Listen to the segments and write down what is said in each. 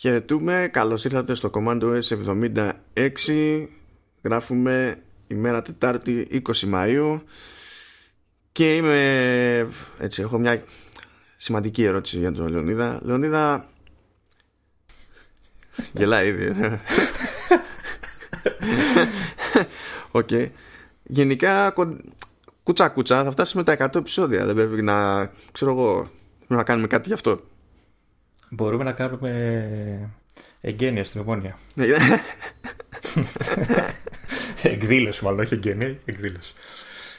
Χαιρετούμε, καλώς ήρθατε στο Command OS 76 Γράφουμε ημέρα Τετάρτη 20 Μαΐου. Και είμαι, έτσι, έχω μια σημαντική ερώτηση για τον Λεωνίδα. Λεωνίδα, γελάει ήδη OK. Okay. Γενικά κούτσα κούτσα θα φτάσουμε τα 100 επεισόδια. Δεν πρέπει να, ξέρω εγώ, να κάνουμε κάτι γι' αυτό Μπορούμε να κάνουμε εγγένεια στην ομόνια. Ναι. εκδήλωση, μάλλον, όχι εγγένεια, εκδήλωση.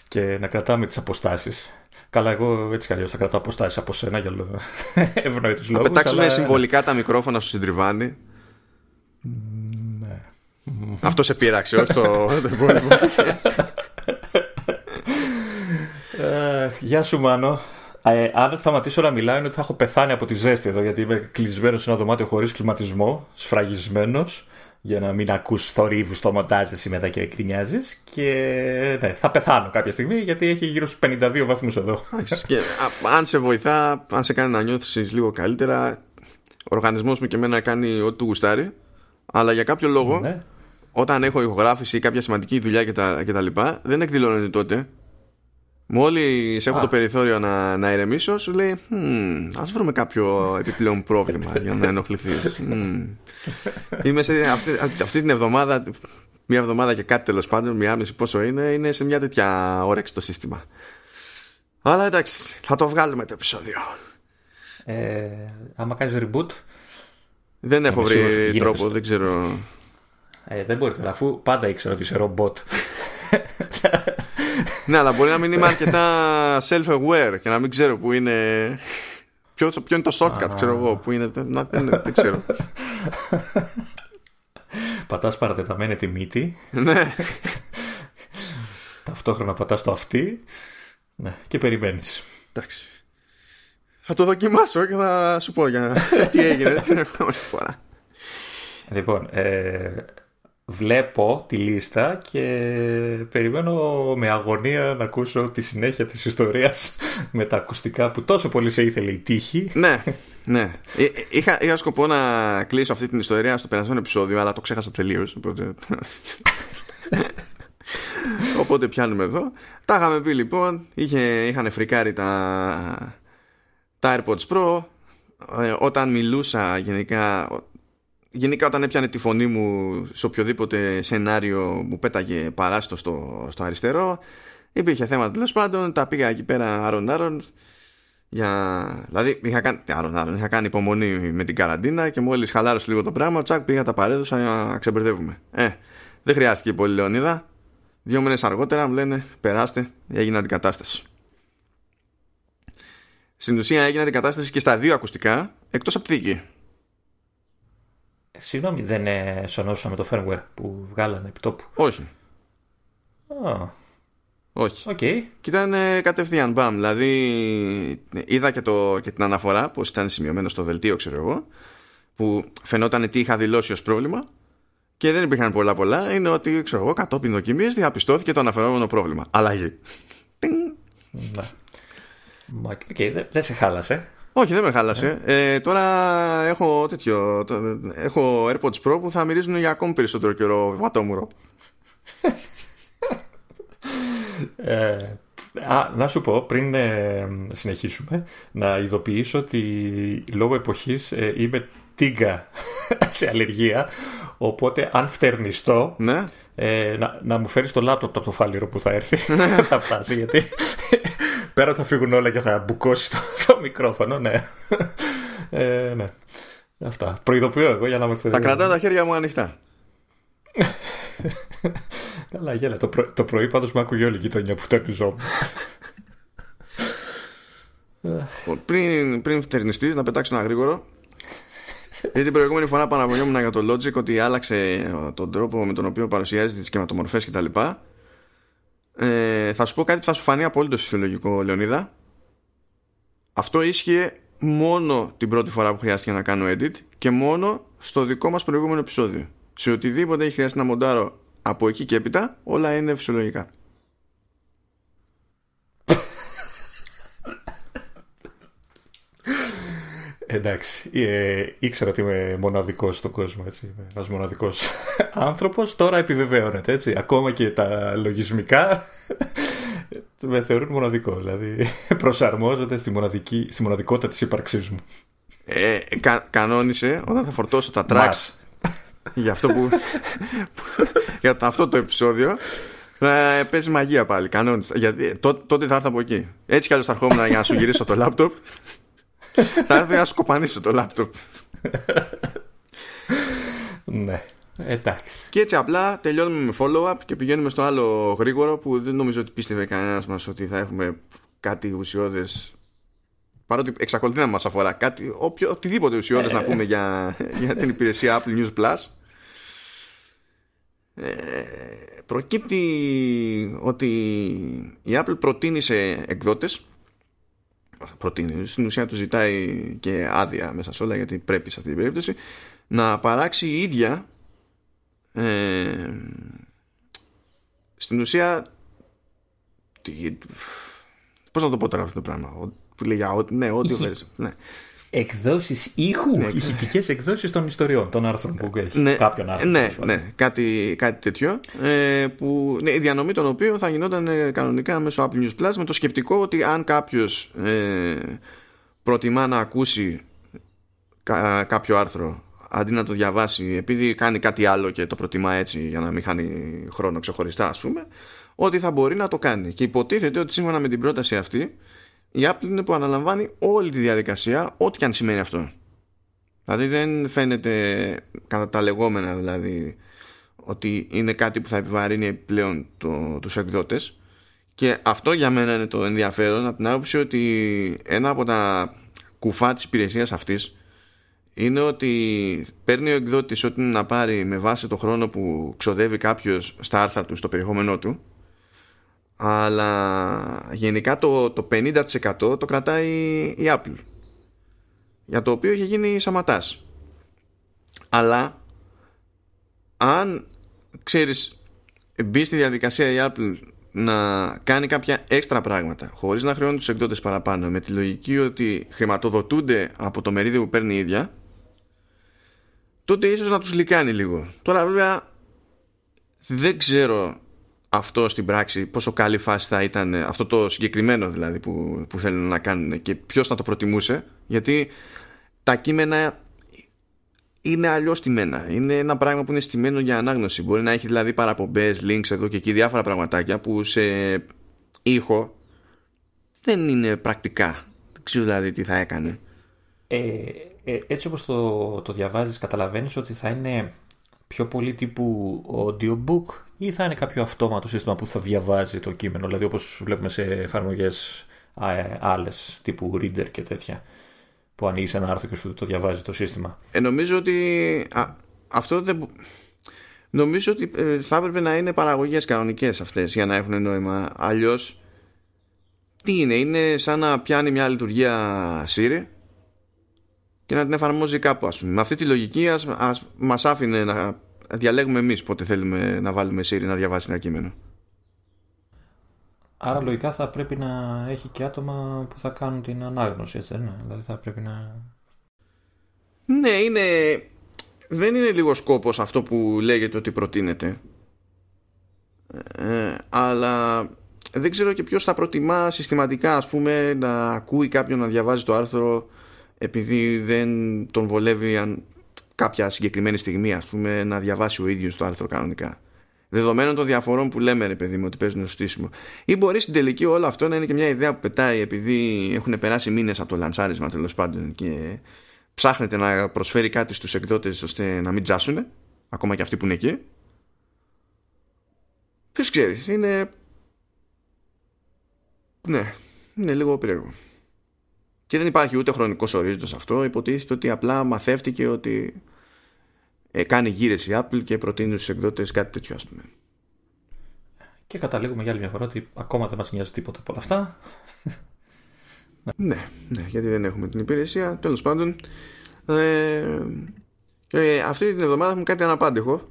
Και να κρατάμε τις αποστάσεις. Καλά, εγώ έτσι κι θα κρατάω αποστάσεις από σένα για ευνόητους λόγους. Να πετάξουμε αλλά... συμβολικά τα μικρόφωνα στο συντριβάνι. Ναι. Αυτό σε πείραξε, όχι το ε, Γεια σου, Μάνο. Ε, αν σταματήσω να μιλάω είναι ότι θα έχω πεθάνει από τη ζέστη εδώ γιατί είμαι κλεισμένος σε ένα δωμάτιο χωρίς κλιματισμό, σφραγισμένος για να μην ακούς θορύβους στο μοντάζ εσύ μετά και κρινιάζεις. και ναι, θα πεθάνω κάποια στιγμή γιατί έχει γύρω στους 52 βαθμούς εδώ. και, αν σε βοηθά, αν σε κάνει να νιώθεις λίγο καλύτερα ο οργανισμός μου και εμένα κάνει ό,τι του γουστάρει αλλά για κάποιο λόγο ναι. όταν έχω ηχογράφηση ή κάποια σημαντική δουλειά κτλ. δεν εκδηλώνεται τότε Μόλι έχω το περιθώριο να, να ηρεμήσω, σου λέει Α βρούμε κάποιο επιπλέον πρόβλημα για να ενοχληθείς. Είμαι σε αυτή, αυτή την εβδομάδα, μία εβδομάδα και κάτι τέλος πάντων, μία μισή πόσο είναι, είναι σε μια τέτοια όρεξη το σύστημα. Αλλά εντάξει, θα το βγάλουμε το επεισόδιο. Ε, άμα κάνεις reboot. Δεν έχω βρει τρόπο, δεν ξέρω. Ε, δεν μπορείτε, αφού πάντα ήξερα ότι είσαι ρομπότ ναι, αλλά μπορεί να μην είμαι αρκετά self-aware και να μην ξέρω που είναι. Ποιο, ποιο είναι το shortcut, ξέρω εγώ, που είναι. Να, δεν, δεν ξέρω. Πατάς παρατεταμένα τη μύτη. Ναι. Ταυτόχρονα πατάς το αυτή. Ναι, και περιμένεις. Εντάξει. Θα το δοκιμάσω και θα σου πω για τι έγινε την επόμενη φορά. Λοιπόν, ε, βλέπω τη λίστα και περιμένω με αγωνία να ακούσω τη συνέχεια της ιστορίας με τα ακουστικά που τόσο πολύ σε ήθελε η τύχη. Ναι, ναι. Ε, ε, είχα, είχα σκοπό να κλείσω αυτή την ιστορία στο περασμένο επεισόδιο, αλλά το ξέχασα τελείως. Οπότε... οπότε πιάνουμε εδώ. Τα είχαμε πει λοιπόν, είχε, είχαν φρικάρει τα, τα AirPods Pro. Ε, όταν μιλούσα γενικά γενικά όταν έπιανε τη φωνή μου σε οποιοδήποτε σενάριο μου πέταγε παράστο στο, στο αριστερό υπήρχε θέμα τέλος πάντων τα πήγα εκεί πέρα άρον άρον για... δηλαδή είχα κάνει, άρον, άρον, είχα κάνει υπομονή με την καραντίνα και μόλις χαλάρωσε λίγο το πράγμα τσακ πήγα τα παρέδωσα να ξεμπερδεύουμε. Ε, δεν χρειάστηκε πολύ Λεωνίδα. Δύο μήνες αργότερα μου λένε περάστε έγινε αντικατάσταση στην ουσία έγινε αντικατάσταση και στα δύο ακουστικά εκτός από τη δίκη Συγγνώμη, δεν ε, σωνώσαμε το firmware που βγάλανε επί τόπου. Όχι. Oh. Όχι. Okay. Και ήταν ε, κατευθείαν μπαμ. Δηλαδή είδα και, το, και την αναφορά πώ ήταν σημειωμένο στο δελτίο, ξέρω εγώ, που φαινόταν τι είχα δηλώσει ως πρόβλημα και δεν υπήρχαν πολλά πολλά. Είναι ότι, ξέρω εγώ, κατόπιν δοκιμίε διαπιστώθηκε το αναφερόμενο πρόβλημα. Αλλαγή. Ναι. OK, okay, δεν σε χάλασε. Όχι, δεν με χάλασε. Ε, τώρα έχω τέτοιο. Έχω AirPods Pro που θα μυρίζουν για ακόμη περισσότερο καιρό βατόμουρο. ε, α, να σου πω πριν ε, συνεχίσουμε να ειδοποιήσω ότι λόγω εποχής ε, είμαι τίγκα σε αλλεργία οπότε αν φτερνιστώ ναι. ε, να, να μου φέρεις το λάπτοπ από το φάλιρο που θα έρθει θα φτάσει γιατί πέρα θα φύγουν όλα και θα μπουκώσει το, το μικρόφωνο, ναι. Ε, ναι. Αυτά. Προειδοποιώ εγώ για να είμαστε. Θα κρατάω τα χέρια μου ανοιχτά. Καλά, γέλα. Το, προ... το πρωί πάντως μου άκουγε όλη η γειτονιά που φτέρνιζόμουν. Λοιπόν, πριν, πριν φτερνιστείς, να πετάξω ένα γρήγορο. Γιατί την προηγούμενη φορά παραπονιόμουν για το Logic ότι άλλαξε τον τρόπο με τον οποίο παρουσιάζει τις σχηματομορφέ κτλ. Ε, θα σου πω κάτι που θα σου φανεί απόλυτο φυσιολογικό, Λεωνίδα. Αυτό ίσχυε μόνο την πρώτη φορά που χρειάστηκε να κάνω edit και μόνο στο δικό μας προηγούμενο επεισόδιο. Σε οτιδήποτε έχει χρειαστεί να μοντάρω από εκεί και έπειτα, όλα είναι φυσιολογικά. Εντάξει, ε, ήξερα ότι είμαι μοναδικός στον κόσμο, έτσι, είμαι ένας μοναδικός άνθρωπος, τώρα επιβεβαίωνεται, έτσι, ακόμα και τα λογισμικά με θεωρούν μοναδικό, δηλαδή προσαρμόζονται στη, μοναδική, στη μοναδικότητα της ύπαρξής μου. Ε, κα, κανόνισε όταν θα φορτώσω τα tracks για αυτό που, για αυτό το επεισόδιο. Θα παίζει μαγεία πάλι, κανόνισε. Γιατί τότε θα έρθω από εκεί. Έτσι κι άλλως θα ερχόμουν για να σου γυρίσω το λάπτοπ θα έρθει να σκοπανίσω το λάπτοπ. ναι. Εντάξει. Και έτσι απλά τελειώνουμε με follow-up και πηγαίνουμε στο άλλο γρήγορο που δεν νομίζω ότι πίστευε κανένας μας ότι θα έχουμε κάτι ουσιώδες παρότι εξακολουθεί να μας αφορά κάτι οποιο, οτιδήποτε ουσιώδες να ε. πούμε για, για την υπηρεσία Apple News Plus ε, προκύπτει ότι η Apple προτείνει σε εκδότες προτείνει. Στην ουσία του ζητάει και άδεια μέσα σε όλα γιατί πρέπει σε αυτή την περίπτωση να παράξει η ίδια ε, στην ουσία τι, πώς να το πω τώρα αυτό το πράγμα; Που λέει για ναι, ό,τι ναι εκδόσεις ήχου, ναι, ηχητικές εκδόσεις των ιστοριών, των άρθρων που έχει. Ναι, κάποιον άρθρο. Ναι, ναι, κάτι, κάτι τέτοιο. Ε, που, ναι, η διανομή των οποίων θα γινόταν ε, κανονικά μέσω Apple News Plus με το σκεπτικό ότι αν κάποιος ε, προτιμά να ακούσει κάποιο άρθρο αντί να το διαβάσει επειδή κάνει κάτι άλλο και το προτιμά έτσι για να μην χάνει χρόνο ξεχωριστά ας πούμε ότι θα μπορεί να το κάνει και υποτίθεται ότι σύμφωνα με την πρόταση αυτή η Apple είναι που αναλαμβάνει όλη τη διαδικασία, ό,τι και αν σημαίνει αυτό. Δηλαδή δεν φαίνεται κατά τα λεγόμενα δηλαδή ότι είναι κάτι που θα επιβαρύνει πλέον το, τους εκδότες και αυτό για μένα είναι το ενδιαφέρον από την άποψη ότι ένα από τα κουφά της υπηρεσίας αυτής είναι ότι παίρνει ο εκδότης ό,τι να πάρει με βάση το χρόνο που ξοδεύει κάποιος στα άρθρα του, στο περιεχόμενό του αλλά γενικά το, το 50% το κρατάει η Apple. Για το οποίο έχει γίνει σαματάς. Αλλά αν ξέρεις μπει στη διαδικασία η Apple να κάνει κάποια έξτρα πράγματα χωρίς να χρεώνει τους εκδότες παραπάνω με τη λογική ότι χρηματοδοτούνται από το μερίδιο που παίρνει η ίδια τότε ίσως να τους λικάνει λίγο. Τώρα βέβαια δεν ξέρω αυτό στην πράξη πόσο καλή φάση θα ήταν αυτό το συγκεκριμένο δηλαδή που, που θέλουν να κάνουν και ποιος θα το προτιμούσε γιατί τα κείμενα είναι αλλιώς στημένα. Είναι ένα πράγμα που είναι στημένο για ανάγνωση. Μπορεί να έχει δηλαδή παραπομπές, links εδώ και εκεί, διάφορα πραγματάκια που σε ήχο δεν είναι πρακτικά. Δεν ξέρω δηλαδή τι θα έκανε. Ε, ε, έτσι όπως το, το διαβάζεις καταλαβαίνεις ότι θα είναι πιο πολύ τύπου audiobook ή θα είναι κάποιο αυτόματο σύστημα που θα διαβάζει το κείμενο, δηλαδή όπως βλέπουμε σε εφαρμογές άλλες τύπου reader και τέτοια που ανοίγεις ένα άρθρο και σου το διαβάζει το σύστημα. Ε, νομίζω ότι αυτό δεν... Νομίζω ότι ε, θα έπρεπε να είναι παραγωγές κανονικές αυτές για να έχουν νόημα. Αλλιώς τι είναι, είναι σαν να πιάνει μια λειτουργία Siri και να την εφαρμόζει κάπου ας πούμε. Με αυτή τη λογική ας, ας μας άφηνε να διαλέγουμε εμείς πότε θέλουμε να βάλουμε Siri να διαβάσει ένα κείμενο. Άρα λογικά θα πρέπει να έχει και άτομα που θα κάνουν την ανάγνωση, έτσι δεν είναι; Δηλαδή θα πρέπει να... Ναι, είναι... δεν είναι λίγο σκόπος αυτό που λέγεται ότι προτείνεται. Ε, αλλά δεν ξέρω και ποιος θα προτιμά συστηματικά ας πούμε να ακούει κάποιον να διαβάζει το άρθρο επειδή δεν τον βολεύει αν κάποια συγκεκριμένη στιγμή ας πούμε να διαβάσει ο ίδιος το άρθρο κανονικά. Δεδομένων των διαφορών που λέμε ρε παιδί μου ότι παίζουν στο στήσιμο ή μπορεί στην τελική όλο αυτό να είναι και μια ιδέα που πετάει επειδή έχουν περάσει μήνες από το λανσάρισμα τέλος πάντων και ψάχνεται να προσφέρει κάτι στους εκδότες ώστε να μην τζάσουν ακόμα και αυτοί που είναι εκεί. Ποιος ξέρει είναι ναι είναι λίγο περίεργο. Και δεν υπάρχει ούτε χρονικός ορίζοντας αυτό. Υποτίθεται ότι απλά μαθεύτηκε ότι ε, κάνει γύρες η Apple και προτείνει στους εκδότες κάτι τέτοιο, ας πούμε. Και καταλήγουμε για άλλη μια φορά ότι ακόμα δεν μας νοιάζει τίποτα από όλα αυτά. ναι, ναι, γιατί δεν έχουμε την υπηρεσία. Τέλος πάντων, ε, ε, αυτή την εβδομάδα έχουμε κάτι αναπάντεχο.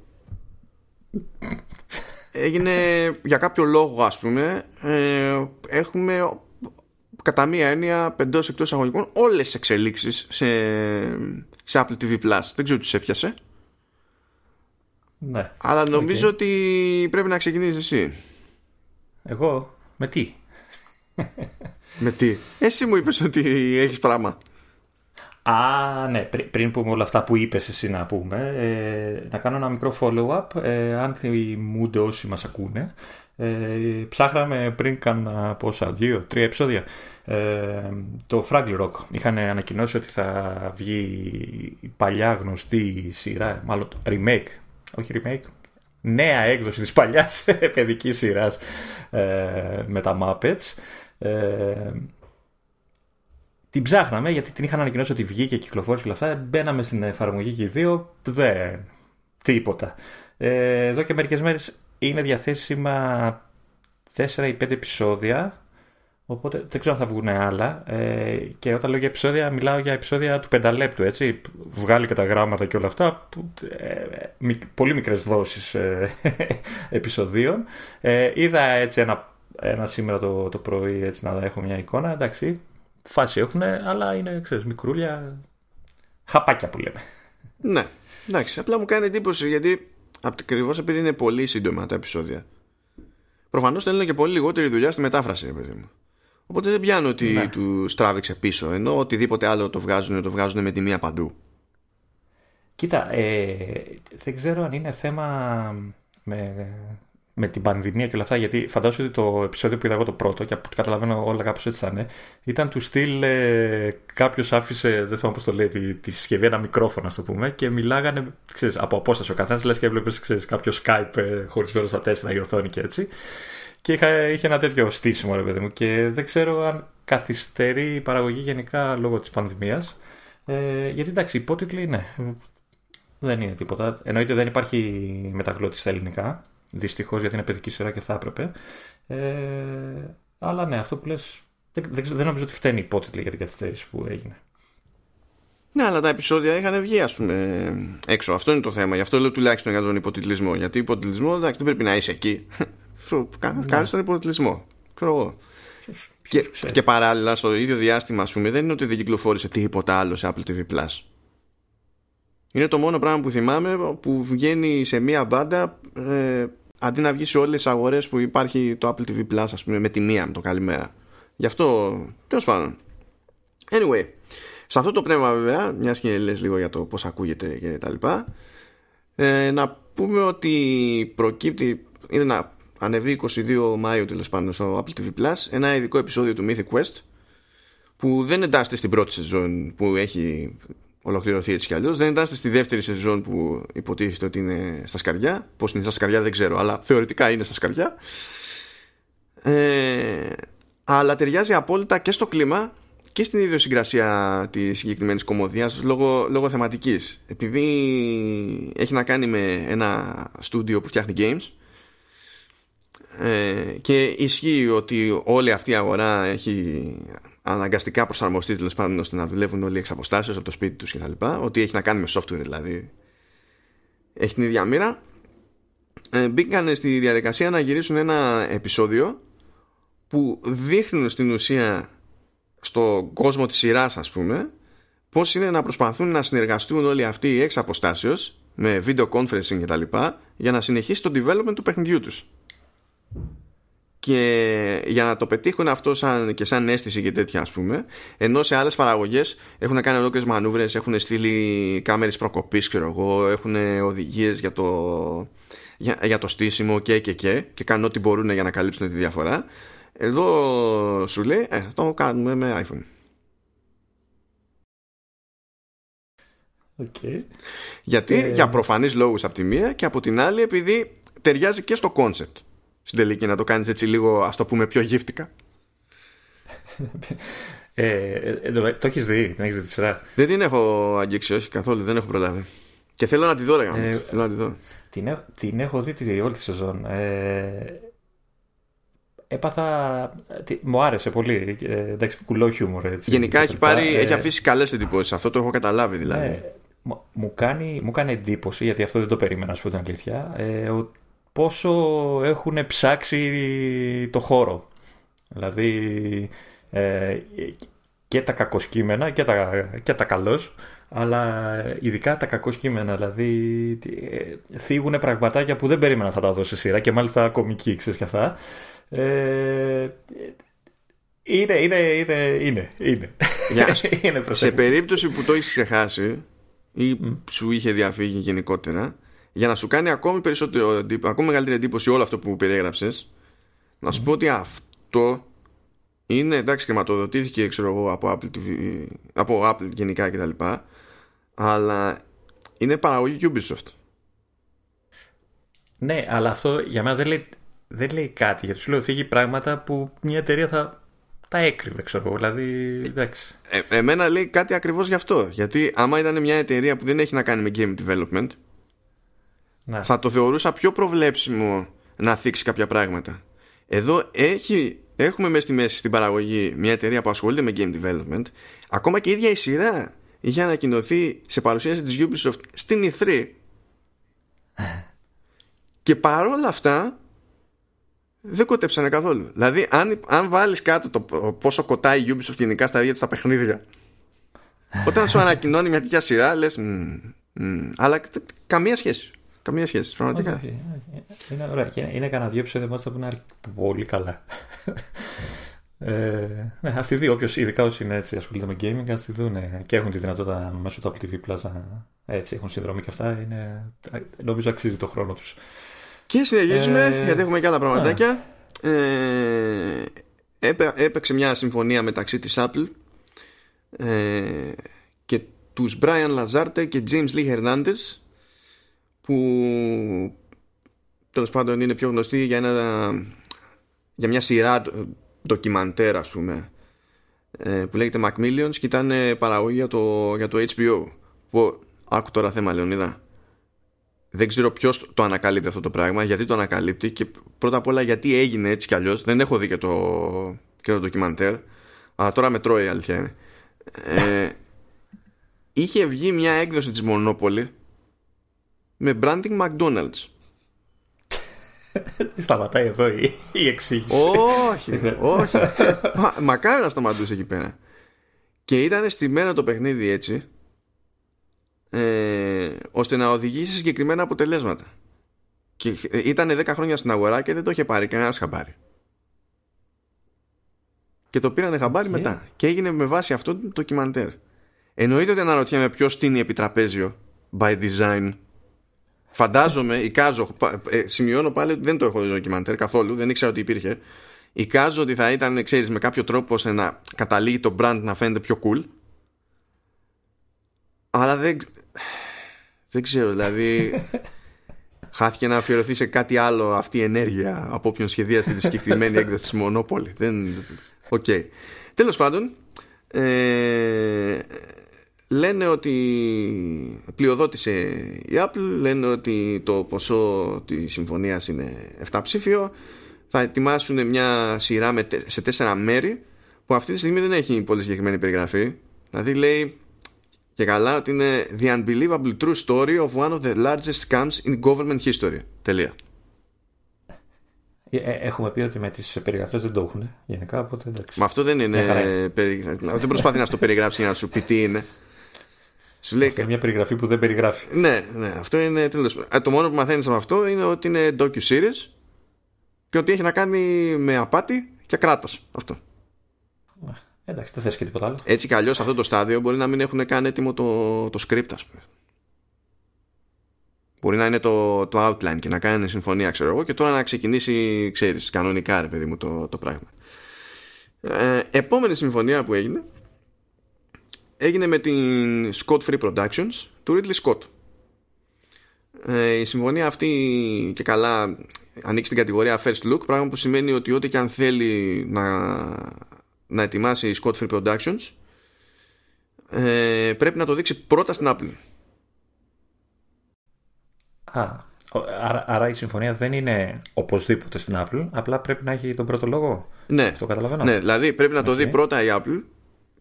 Έγινε για κάποιο λόγο, ας πούμε, ε, έχουμε κατά μία έννοια πεντός εκτός αγωνικών όλες τις εξελίξεις σε, σε Apple TV Plus. Δεν ξέρω τι έπιασε. Ναι. Αλλά νομίζω ότι πρέπει να ξεκινήσεις εσύ. Εγώ, με τι; με τι; Εσύ μου είπες ότι έχεις πράγμα. Α, ναι, πριν πούμε όλα αυτά που είπες εσύ να πούμε, ε, να κάνω ένα μικρό follow-up, ε, αν θυμούνται όσοι μας ακούνε. Ε, ψάχναμε πριν κάνα πόσα, δύο, τρία επεισόδια, ε, το Fraggle Rock. Είχαν ανακοινώσει ότι θα βγει η παλιά γνωστή σειρά, μάλλον remake, όχι remake, νέα έκδοση της παλιάς παιδικής σειράς ε, με τα Muppets. Ε, την ψάχναμε γιατί την είχαν ανακοινώσει ότι βγήκε και κυκλοφόρησε και όλα αυτά. Μπαίναμε στην εφαρμογή και οι δύο. Δεν. Τίποτα. Ε, εδώ και μερικές μέρες είναι διαθέσιμα 4 ή 5 επεισόδια. Οπότε δεν ξέρω αν θα βγουν άλλα. Ε, και όταν λέω για επεισόδια, μιλάω για επεισόδια του πενταλέπτου, έτσι. Βγάλει και τα γράμματα και όλα αυτά. Που, ε, πολύ μικρές δόσεις ε, επεισοδίων. Ε, είδα έτσι ένα, ένα σήμερα το, το πρωί έτσι, να έχω μια εικόνα. Εντάξει, φάση έχουν, αλλά είναι, ξέρεις, μικρούλια, χαπάκια που λέμε. Ναι, εντάξει, απλά μου κάνει εντύπωση γιατί ακριβώς επειδή είναι πολύ σύντομα τα επεισόδια. Προφανώς θέλουν και πολύ λιγότερη δουλειά στη μετάφραση, παιδί μου. Οπότε δεν πιάνω ότι ναι. του τράβηξε πίσω. Ενώ οτιδήποτε άλλο το βγάζουν, το βγάζουν με τη μία παντού. Κοίτα, ε, δεν ξέρω αν είναι θέμα με με την πανδημία και όλα αυτά, γιατί φαντάζομαι ότι το επεισόδιο που είδα εγώ το πρώτο, και καταλαβαίνω όλα κάπως έτσι θα είναι, ήταν του στυλ ε, κάποιος άφησε, δεν θυμάμαι πώς το λέει, τη, τη συσκευή ένα μικρόφωνο, ας το πούμε, και μιλάγανε ξέρεις, από απόσταση ο καθένας, λες και έβλεπε κάποιο Skype ε, χωρισμένο στα τέσσερα γιορθώνει και έτσι. Και είχα, είχε ένα τέτοιο στήσιμο, ρε παιδί μου, και δεν ξέρω αν καθυστερεί η παραγωγή γενικά λόγω της πανδημίας. Ε, γιατί εντάξει, υπότιτλοι ναι, δεν είναι τίποτα. Εννοείται δεν υπάρχει μεταγλώτηση στα ελληνικά. Δυστυχώς γιατί είναι παιδική σειρά και θα έπρεπε. Ε, αλλά ναι, αυτό που λες. Δεν, δεν, νομίζω ότι φταίνει υπότιτλοι για την καθυστέρηση που έγινε. Ναι, αλλά τα επεισόδια είχαν βγει, ας πούμε, έξω. Αυτό είναι το θέμα. Γι' αυτό λέω τουλάχιστον για τον υποτιτλισμό. Γιατί υποτιτλισμό, εντάξει, δεν πρέπει να είσαι εκεί. Κάνει ναι. τον υποτιτλισμό. Ξέρω εγώ. Και, και παράλληλα, στο ίδιο διάστημα, ας πούμε, δεν είναι ότι δεν κυκλοφόρησε τίποτα άλλο σε Apple TV Plus. Είναι το μόνο πράγμα που θυμάμαι που βγαίνει σε μία μπάντα ε, αντί να βγει σε όλες τις αγορές που υπάρχει το Apple TV Plus ας πούμε με τη μία με το καλημέρα. Γι' αυτό τέλος πάντων. Anyway, σε αυτό το πνεύμα βέβαια, μιας και λες λίγο για το πώς ακούγεται και τα λοιπά, ε, να πούμε ότι προκύπτει, είναι να ανεβεί 22 Μάιο τέλος πάντων στο Apple TV Plus ένα ειδικό επεισόδιο του Mythic Quest που δεν εντάσσεται στην πρώτη σεζόν που έχει ολοκληρωθεί έτσι κι αλλιώς. Δεν ήταν στη δεύτερη σεζόν που υποτίθεται ότι είναι στα σκαριά. Πώς είναι στα σκαριά δεν ξέρω, αλλά θεωρητικά είναι στα σκαριά. Ε, αλλά ταιριάζει απόλυτα και στο κλίμα και στην ιδιοσυγκρασία της συγκεκριμένης κομμωδίας λόγω, λόγω θεματικής. Επειδή έχει να κάνει με ένα στούντιο που φτιάχνει games ε, και ισχύει ότι όλη αυτή η αγορά έχει αναγκαστικά προσαρμοστεί τέλος πάντων ώστε να δουλεύουν όλοι εξ αποστάσεως από το σπίτι τους κτλ. Ότι έχει να κάνει με software δηλαδή. Έχει την ίδια μοίρα. Ε, μπήκαν στη διαδικασία να γυρίσουν ένα επεισόδιο που δείχνουν στην ουσία στον κόσμο της σειράς ας πούμε πώς είναι να προσπαθούν να συνεργαστούν όλοι αυτοί εξ αποστάσεως με video conferencing κτλ για να συνεχίσει το development του παιχνιδιού τους και για να το πετύχουν αυτό σαν, και σαν αίσθηση και τέτοια ας πούμε ενώ σε άλλες παραγωγές έχουν κάνει ολόκληρες μανούβρες έχουν στείλει κάμερες προκοπής ξέρω εγώ έχουν οδηγίες για το, για, για το στήσιμο και και και και κάνουν ό,τι μπορούν για να καλύψουν τη διαφορά. Εδώ σου λέει ε, το κάνουμε με iPhone okay. γιατί ε... για προφανείς λόγους από τη μία και από την άλλη επειδή ταιριάζει και στο concept στην τελική να το κάνεις έτσι λίγο ας το πούμε πιο γύφτικα ε, ε, ε το έχεις δει, την έχεις δει τη σειρά; Δεν την έχω αγγίξει, όχι καθόλου, δεν έχω προλάβει. Και θέλω να τη δω, ρε, ε, θέλω να τη δω. Την, έχω, την έχω δει τη, όλη τη σεζόν. Ε, έπαθα. μου άρεσε πολύ. Ε, εντάξει, κουλό χιούμορ. Έτσι, Γενικά έχει, πάρει, ε, έχει αφήσει καλές εντυπώσεις. Αυτό το έχω καταλάβει δηλαδή. Ε, μου, κάνει, μου κάνει εντύπωση, γιατί αυτό δεν το περίμενα, σου πω την αλήθεια, ε, πόσο έχουν ψάξει το χώρο. Δηλαδή Ε, και τα κακοσκήμενα και τα, και τα καλώς, αλλά ειδικά τα κακοσκήμενα, δηλαδή ε, θίγουν πραγματάκια που δεν περίμενα θα τα δώσει σειρά και μάλιστα κομική, ξέρεις και αυτά. Ε, είναι, είναι, είναι, είναι. είναι. είναι σε περίπτωση που το έχεις ξεχάσει ή σου είχε διαφύγει γενικότερα, για να σου κάνει ακόμη περισσότερο, ακόμη μεγαλύτερη εντύπωση όλο αυτό που περιέγραψες, να σου πω ότι αυτό είναι εντάξει χρηματοδοτήθηκε ξέρω εγώ από Apple, TV, από Apple γενικά κτλ. Αλλά είναι παραγωγή Ubisoft. Ναι, αλλά αυτό για μένα δεν λέει, δεν λέει κάτι. Γιατί σου λέω θίγει πράγματα που μια εταιρεία θα τα έκρυβε, ξέρω εγώ. Δηλαδή, εντάξει. Ε, εμένα λέει κάτι ακριβώς γι' αυτό. Γιατί άμα ήταν μια εταιρεία που δεν έχει να κάνει με game development, ναι. θα το θεωρούσα πιο προβλέψιμο να θίξει κάποια πράγματα. Εδώ έχει έχουμε μέσα στη μέση στην παραγωγή μια εταιρεία που ασχολείται με game development. Ακόμα και η ίδια η σειρά είχε ανακοινωθεί σε παρουσίαση της Ubisoft στην E3. και παρόλα αυτά δεν κοτέψανε καθόλου. Δηλαδή, αν, αν βάλεις κάτω το πόσο κοτάει η Ubisoft γενικά στα ίδια της τα παιχνίδια, όταν σου ανακοινώνει μια τέτοια σειρά, λες. αλλά καμία σχέση. Καμία σχέση, πραγματικά. Είναι ωραία. Είναι, είναι κανένα δύο επεισόδια που είναι πολύ καλά. Ε, ναι, ας τη δει όποιος, ειδικά όσοι είναι έτσι, ασχολείται με gaming, ας τη δουν και έχουν τη δυνατότητα μέσω του Apple TV Plus έτσι, έχουν συνδρομή και αυτά. Είναι, νομίζω αξίζει το χρόνο τους. Και συνεχίζουμε, ε, γιατί έχουμε και άλλα πραγματάκια. Ναι. Ε, έπαιξε μια συμφωνία μεταξύ της Apple ε, και τους Brian Lazarte και James Lee Hernandez που τέλος πάντων είναι πιο γνωστή για, ένα, για μια σειρά ντοκιμαντέρ ας πούμε ε, που λέγεται Macmillions και ήταν παραγωγή για το, για το HBO που άκου τώρα θέμα Λεωνίδα. Δεν ξέρω ποιος το ανακαλύπτει αυτό το πράγμα γιατί το ανακαλύπτει και πρώτα απ' όλα γιατί έγινε έτσι κι αλλιώς. δεν έχω δει και το, και το ντοκιμαντέρ αλλά τώρα με τρώει η αλήθεια είναι. Ε, είχε βγει μια έκδοση της Monopoly με branding McDonald's. Σταματάει εδώ η, η εξήγηση; Όχι, όχι. Μα, μακάρι να σταματούσε εκεί πέρα. Και ήταν στη μέρα το παιχνίδι έτσι, ε, ώστε να οδηγήσει συγκεκριμένα αποτελέσματα. Και ήταν 10 χρόνια στην αγορά και δεν το είχε πάρει κανένας χαμπάρι. Και το πήρανε χαμπάρι μετά. Και έγινε με βάση αυτό το ντοκιμαντέρ. Εννοείται ότι αναρωτιέμαι ποιος στείνει επιτραπέζιο by design Φαντάζομαι, εικάζω, ε, σημειώνω πάλι ότι δεν το έχω δει ντοκιμαντέρ καθόλου, δεν ήξερα ότι υπήρχε. Εικάζω ότι θα ήταν, ξέρεις, με κάποιο τρόπο ώστε να καταλήγει το brand να φαίνεται πιο cool. Αλλά δεν, δεν ξέρω, δηλαδή χάθηκε να αφιερωθεί σε κάτι άλλο αυτή η ενέργεια από όποιον σχεδίασε τη συγκεκριμένη έκδοση της Monopoly. Δεν... OK. Okay. Τέλος πάντων, ε, λένε ότι πλειοδότησε η Apple λένε ότι το ποσό της συμφωνίας είναι 7 ψήφιο θα ετοιμάσουν μια σειρά με, σε τέσσερα μέρη που αυτή τη στιγμή δεν έχει πολύ συγκεκριμένη περιγραφή δηλαδή λέει και καλά ότι είναι The unbelievable true story of one of the largest scams in government history τελεία ε, ε, έχουμε πει ότι με τις περιγραφές δεν το έχουν γενικά. Οπότε εντάξει. Μα αυτό δεν είναι. Δεν προσπαθεί να το περιγράψει για να σου πει τι είναι. Σου λέει... είναι μια περιγραφή που δεν περιγράφει. Ναι, ναι, αυτό είναι τέλος. Ε, το μόνο που μαθαίνεις από αυτό είναι ότι είναι docu-series και ότι έχει να κάνει με απάτη και κράτος. Αυτό. Ε, εντάξει, δεν θες και τίποτα άλλο. Έτσι κι αλλιώς αυτό το στάδιο μπορεί να μην έχουν καν έτοιμο το, το script, ας πούμε. Μπορεί να είναι το, το outline και να κάνει συμφωνία, ξέρω εγώ, και τώρα να ξεκινήσει, ξέρεις, κανονικά, ρε παιδί μου, το, το πράγμα. Ε, επόμενη συμφωνία που έγινε έγινε με την Scott Free Productions του Ridley Scott. Ε, η συμφωνία αυτή και καλά ανοίξει στην κατηγορία First Look, πράγμα που σημαίνει ότι ό,τι και αν θέλει να, να ετοιμάσει η Scott Free Productions ε, πρέπει να το δείξει πρώτα στην Apple. Α, άρα, άρα η συμφωνία δεν είναι οπωσδήποτε στην Apple, απλά πρέπει να έχει τον πρώτο λόγο. Ναι, Αυτό καταλαβαίνω. ναι δηλαδή πρέπει να το δει πρώτα η Apple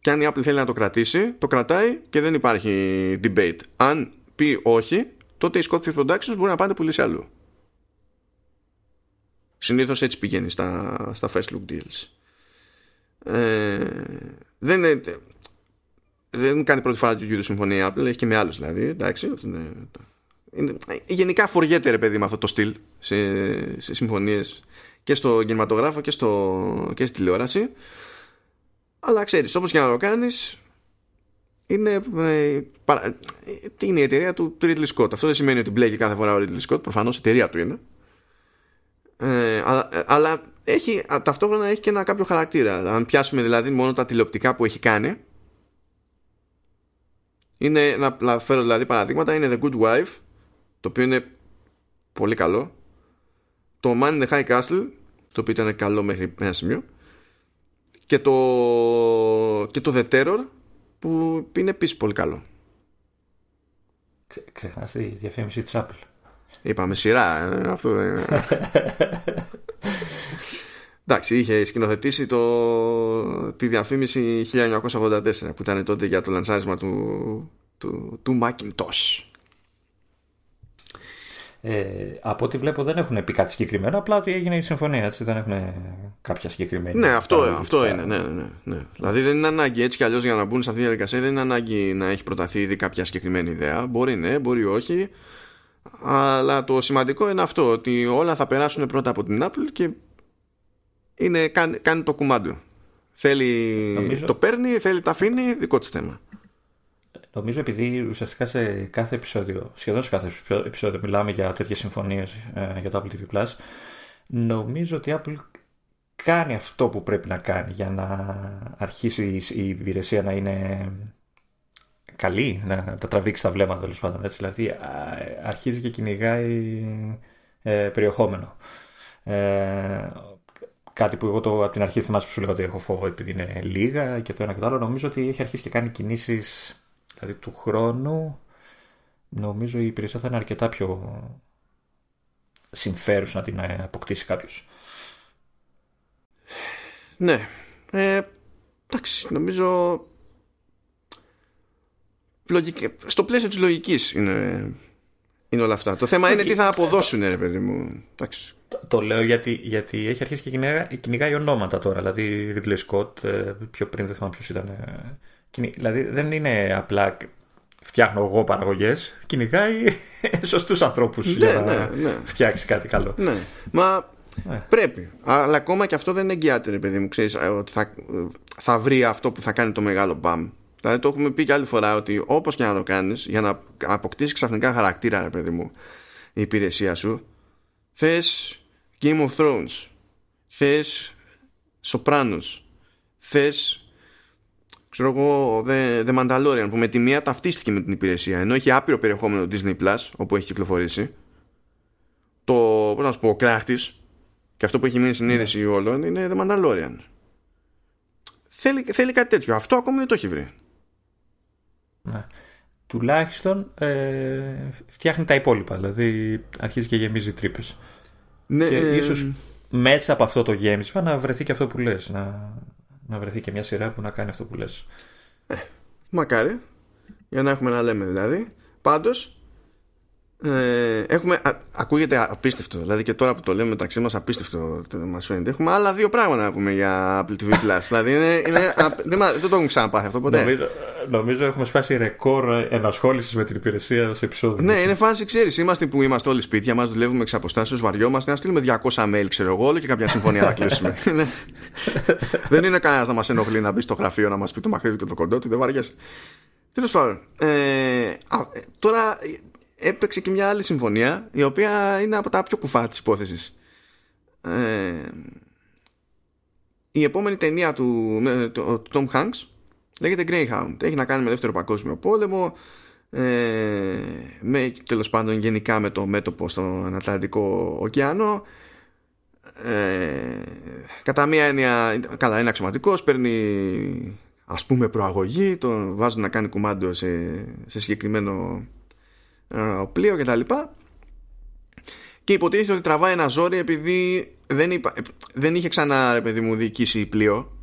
και αν η Apple θέλει να το κρατήσει, το κρατάει και δεν υπάρχει debate. Αν πει όχι, τότε οι Scottish Productions μπορεί να πάνε πουλήσει αλλού. Συνήθως έτσι πηγαίνει στα, στα first look deals. ε, δεν είναι δεν κάνει πρώτη φορά του συμφωνία Apple, έχει και με άλλους δηλαδή. Εντάξει, είναι, είναι, γενικά φοριέται ρε παιδί με αυτό το στυλ σε, σε συμφωνίες και στο κινηματογράφο και, στο, και στη τηλεόραση. Αλλά ξέρεις, όπως και να το κάνεις, είναι, ε, παρα, είναι η εταιρεία του, του Ridley Scott. Αυτό δεν σημαίνει ότι μπλέκει κάθε φορά ο Ridley Scott. Προφανώς η εταιρεία του είναι. Ε, αλλά, αλλά έχει, ταυτόχρονα έχει και ένα κάποιο χαρακτήρα. Αν πιάσουμε δηλαδή μόνο τα τηλεοπτικά που έχει κάνει, είναι, να φέρω δηλαδή παραδείγματα, είναι The Good Wife, το οποίο είναι πολύ καλό. Το Man in the High Castle, το οποίο ήταν καλό μέχρι ένα σημείο. Και το, και το The Terror, που είναι επίσης πολύ καλό. Ξε, ξεχνάς τη διαφήμιση της Apple. Είπαμε σειρά, ε, αυτό Εντάξει, είχε σκηνοθετήσει το, τη διαφήμιση 1984 που ήταν τότε για το λανσάρισμα του, του, του Macintosh. Ε, από ό,τι βλέπω δεν έχουν πει κάτι συγκεκριμένο, απλά ότι έγινε η συμφωνία, έτσι, δεν έχουν κάποια συγκεκριμένη. Ναι, αυτό, αυτό είναι. Ναι, ναι, ναι. Δηλαδή δεν είναι ανάγκη έτσι κι αλλιώς για να μπουν σε αυτή τη διαδικασία, δεν είναι ανάγκη να έχει προταθεί ήδη κάποια συγκεκριμένη ιδέα. Μπορεί ναι, μπορεί όχι. Αλλά το σημαντικό είναι αυτό, ότι όλα θα περάσουν πρώτα από την Apple και είναι, κάνει, κάνει το κουμάντο. Θέλει, το παίρνει, θέλει τα αφήνει, δικό της θέμα. Νομίζω επειδή ουσιαστικά σε κάθε επεισόδιο, σχεδόν σε κάθε επεισόδιο μιλάμε για τέτοιες συμφωνίες ε, για το Apple TV+, νομίζω ότι η Apple κάνει αυτό που πρέπει να κάνει για να αρχίσει η υπηρεσία να είναι καλή, να τα τραβήξει τα βλέμματα τέλος πάντων. Έτσι, δηλαδή αρχίζει και κυνηγάει ε, περιεχόμενο. Ε, κάτι που εγώ το, από την αρχή θυμάσαι που σου λέγα ότι έχω φόβο επειδή είναι λίγα και το ένα και το άλλο. Νομίζω ότι έχει αρχίσει και κάνει κινήσεις δηλαδή του χρόνου. Νομίζω η υπηρεσία θα είναι αρκετά πιο συμφέρουσα να την ε, αποκτήσει κάποιος. Ναι. Ε, εντάξει, νομίζω λογική, στο πλαίσιο της λογικής είναι, είναι όλα αυτά. Το θέμα είναι τι θα αποδώσουν, ρε παιδί μου. Εντάξει. Το, λέω γιατί, γιατί έχει αρχίσει και κυνηγάει, κυνηγάει ονόματα τώρα. Δηλαδή, Ridley Scott, ε, πιο πριν δεν θυμάμαι ποιος ήταν. Ε, δηλαδή, δεν είναι απλά φτιάχνω εγώ παραγωγές. Κυνηγάει σωστούς ανθρώπους ναι, για να ναι, ναι. φτιάξει κάτι καλό. Ναι. Μα ναι. πρέπει. Αλλά ακόμα και αυτό δεν εγγυάται, ρε παιδί μου. Ξέρεις, ε, ότι θα, θα βρει αυτό που θα κάνει το μεγάλο μπαμ. Δηλαδή το έχουμε πει και άλλη φορά ότι όπως και να το κάνεις για να αποκτήσεις ξαφνικά χαρακτήρα ρε παιδί μου η υπηρεσία σου θες Game of Thrones θες Sopranos θες ξέρω εγώ The, The Mandalorian που με τη μία ταυτίστηκε με την υπηρεσία ενώ έχει άπειρο περιεχόμενο Disney Plus όπου έχει κυκλοφορήσει το πώς να σου πω ο κράχτης και αυτό που έχει μείνει στην είδηση yeah. όλων είναι The Mandalorian θέλει, θέλει κάτι τέτοιο αυτό ακόμη δεν το έχει βρει ναι. Τουλάχιστον ε, φτιάχνει τα υπόλοιπα. Δηλαδή αρχίζει και γεμίζει τρύπες. Ναι, και ε, ίσως μέσα από αυτό το γέμισμα να βρεθεί και αυτό που λες. Να, να βρεθεί και μια σειρά που να κάνει αυτό που λες. Ε, μακάρι. Για να έχουμε να λέμε δηλαδή. Πάντως ε, έχουμε, α, ακούγεται απίστευτο, δηλαδή και τώρα που το λέμε μεταξύ μας απίστευτο μας φαίνεται. Έχουμε άλλα δύο πράγματα να πούμε για Apple TV Plus. δηλαδή είναι, είναι, δεν, δεν, το έχουμε ξαναπάθει αυτό ποτέ. Νομίζω, νομίζω έχουμε σπάσει ρεκόρ ενασχόλησης με την υπηρεσία σε επεισόδιο. Ναι, είναι φάση, ξέρεις. Είμαστε που είμαστε όλοι σπίτια μας, δουλεύουμε εξ αποστάσεως, βαριόμαστε. Να στείλουμε 200 mail, ξέρω εγώ, όλο και κάποια συμφωνία να κλείσουμε. Ναι. δεν είναι κανένας να μας ενοχλεί να μπει στο γραφείο να μας πει το μακρύ και το κοντό του, δεν βαριέσαι. Τέλος πάντων. Ε, τώρα έπαιξε και μια άλλη συμφωνία η οποία είναι από τα πιο κουφά της υπόθεσης ε, η επόμενη ταινία του, του Tom Hanks λέγεται Greyhound. Έχει να κάνει με δεύτερο παγκόσμιο πόλεμο ε, με τέλος πάντων γενικά με το μέτωπο στον Ατλαντικό ωκεανό ε, κατά μία έννοια καλά είναι αξιωματικός παίρνει ας πούμε προαγωγή τον βάζουν να κάνει κουμάντο σε, σε συγκεκριμένο ε, πλοίο και τα λοιπά και υποτίθεται ότι τραβάει ένα ζόρι επειδή δεν, είπα, δεν είχε ξανά ρε παιδί μου διοικήσει πλοίο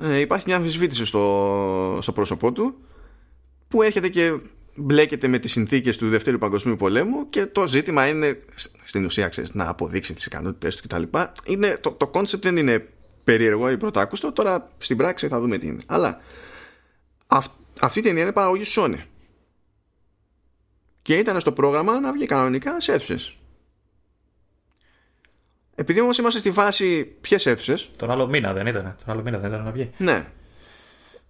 ε, υπάρχει μια αμφισβήτηση στο, στο πρόσωπό του που έρχεται και μπλέκεται με τις συνθήκες του Δευτέρου Παγκοσμίου Πολέμου και το ζήτημα είναι στην ουσία ξέρεις, να αποδείξει τις ικανότητες του κτλ. Είναι, το, το concept δεν είναι περίεργο ή πρωτάκουστο. Τώρα στην πράξη θα δούμε τι είναι. Αλλά αυτή η ταινία είναι παραγωγή Sony. Και ήταν στο πρόγραμμα να βγει κανονικά σε αίθουσες. Επειδή όμως είμαστε στη φάση ποιες αίθουσες; Τον άλλο μήνα δεν ήταν. Τον άλλο μήνα δεν ήταν να βγει. Ναι.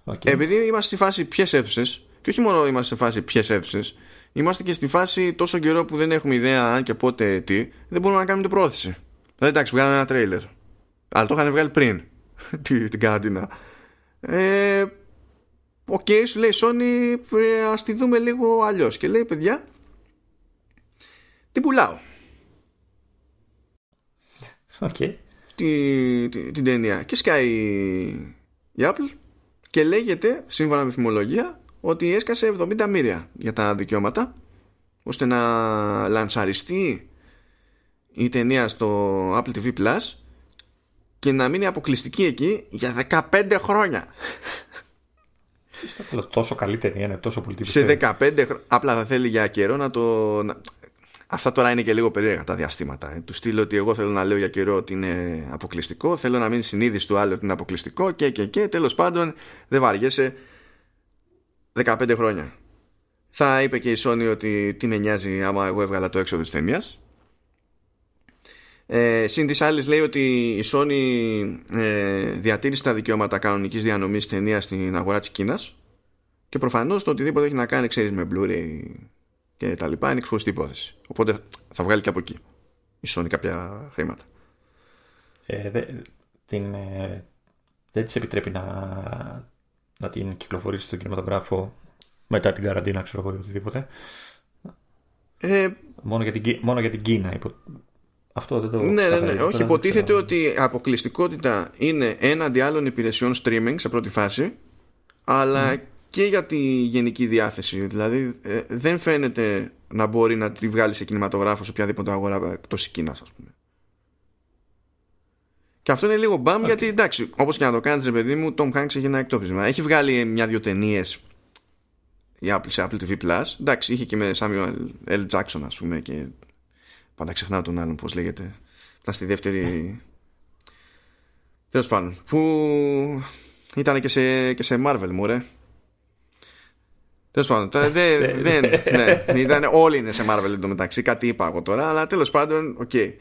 Okay. Επειδή είμαστε στη φάση ποιες αίθουσες, και όχι μόνο είμαστε στη φάση ποιες αίθουσες, είμαστε και στη φάση τόσο καιρό που δεν έχουμε ιδέα αν και πότε τι, δεν μπορούμε να κάνουμε την πρόθεση. Δηλαδή, εντάξει, βγάλαμε ένα τρέιλερ. Αλλά το είχαν βγάλει πριν την καραντίνα. Ε, OK, okay, σου λέει Sony, ε, ας τη δούμε λίγο αλλιώς. Και λέει, παιδιά, την πουλάω. Okay. Τη, τη, την ταινία. Και σκάει η Apple και λέγεται, σύμφωνα με φημολογία, ότι έσκασε 70 μοίρια για τα δικαιώματα ώστε να λανσαριστεί η ταινία στο Apple TV Plus και να μείνει αποκλειστική εκεί για 15 χρόνια. Τόσο καλή ταινία είναι, τόσο πολύ Σε 15 χρόνια. Απλά θα θέλει για καιρό να το. Αυτά τώρα είναι και λίγο περίεργα τα διαστήματα. Ε. Του στείλω ότι εγώ θέλω να λέω για καιρό ότι είναι αποκλειστικό, θέλω να μείνει συνείδηση του άλλου ότι είναι αποκλειστικό και και και. Τέλος πάντων, δεν βαριέσαι 15 χρόνια. Θα είπε και η Sony ότι τι με νοιάζει άμα εγώ έβγαλα το έξοδο της ταινίας. Ε, Συν τη άλλη λέει ότι η Sony ε, διατήρησε τα δικαιώματα κανονικής διανομής ταινίας στην αγορά της Κίνας και προφανώς το οτιδήποτε έχει να κάνει ξέρεις με Blu-ray και τα λοιπά είναι ξεχωριστή υπόθεση. Οπότε θα βγάλει και από εκεί η Sony κάποια χρήματα. Ε, δε, την, ε, δεν της επιτρέπει να, να την κυκλοφορήσει στον κινηματογράφο μετά την καραντίνα, ξέρω εγώ, ή οτιδήποτε. Ε, μόνο, για την, μόνο για την Κίνα. Υπο... Αυτό δεν το Ναι, ναι, ναι. Όχι, υποτίθεται ότι η αποκλειστικότητα είναι έναντι άλλων υπηρεσιών streaming σε πρώτη φάση, αλλά και για τη γενική διάθεση. Δηλαδή, ε, δεν φαίνεται να μπορεί να τη βγάλει σε κινηματογράφο σε οποιαδήποτε αγορά εκτός Κίνας, ας πούμε. Και αυτό είναι λίγο μπαμ γιατί εντάξει, όπως και να το κάνεις, ρε παιδί μου, Tom Hanks έχει ένα εκτόπισμα. Έχει βγάλει μια-δυο ταινίες για Apple, σε Apple TV Plus. Εντάξει, είχε και με Samuel L. Jackson, ας πούμε, και πάντα ξεχνάω τον άλλον, πώς λέγεται. Ήταν στη δεύτερη. Τέλος πάντων, που ήταν και σε, και σε Marvel, μου, ρε. Τέλος πάντων, δεν. ναι, ήταν, όλοι είναι σε Marvel εντωμεταξύ, κάτι είπα εγώ τώρα, αλλά τέλος πάντων, OK. Okay.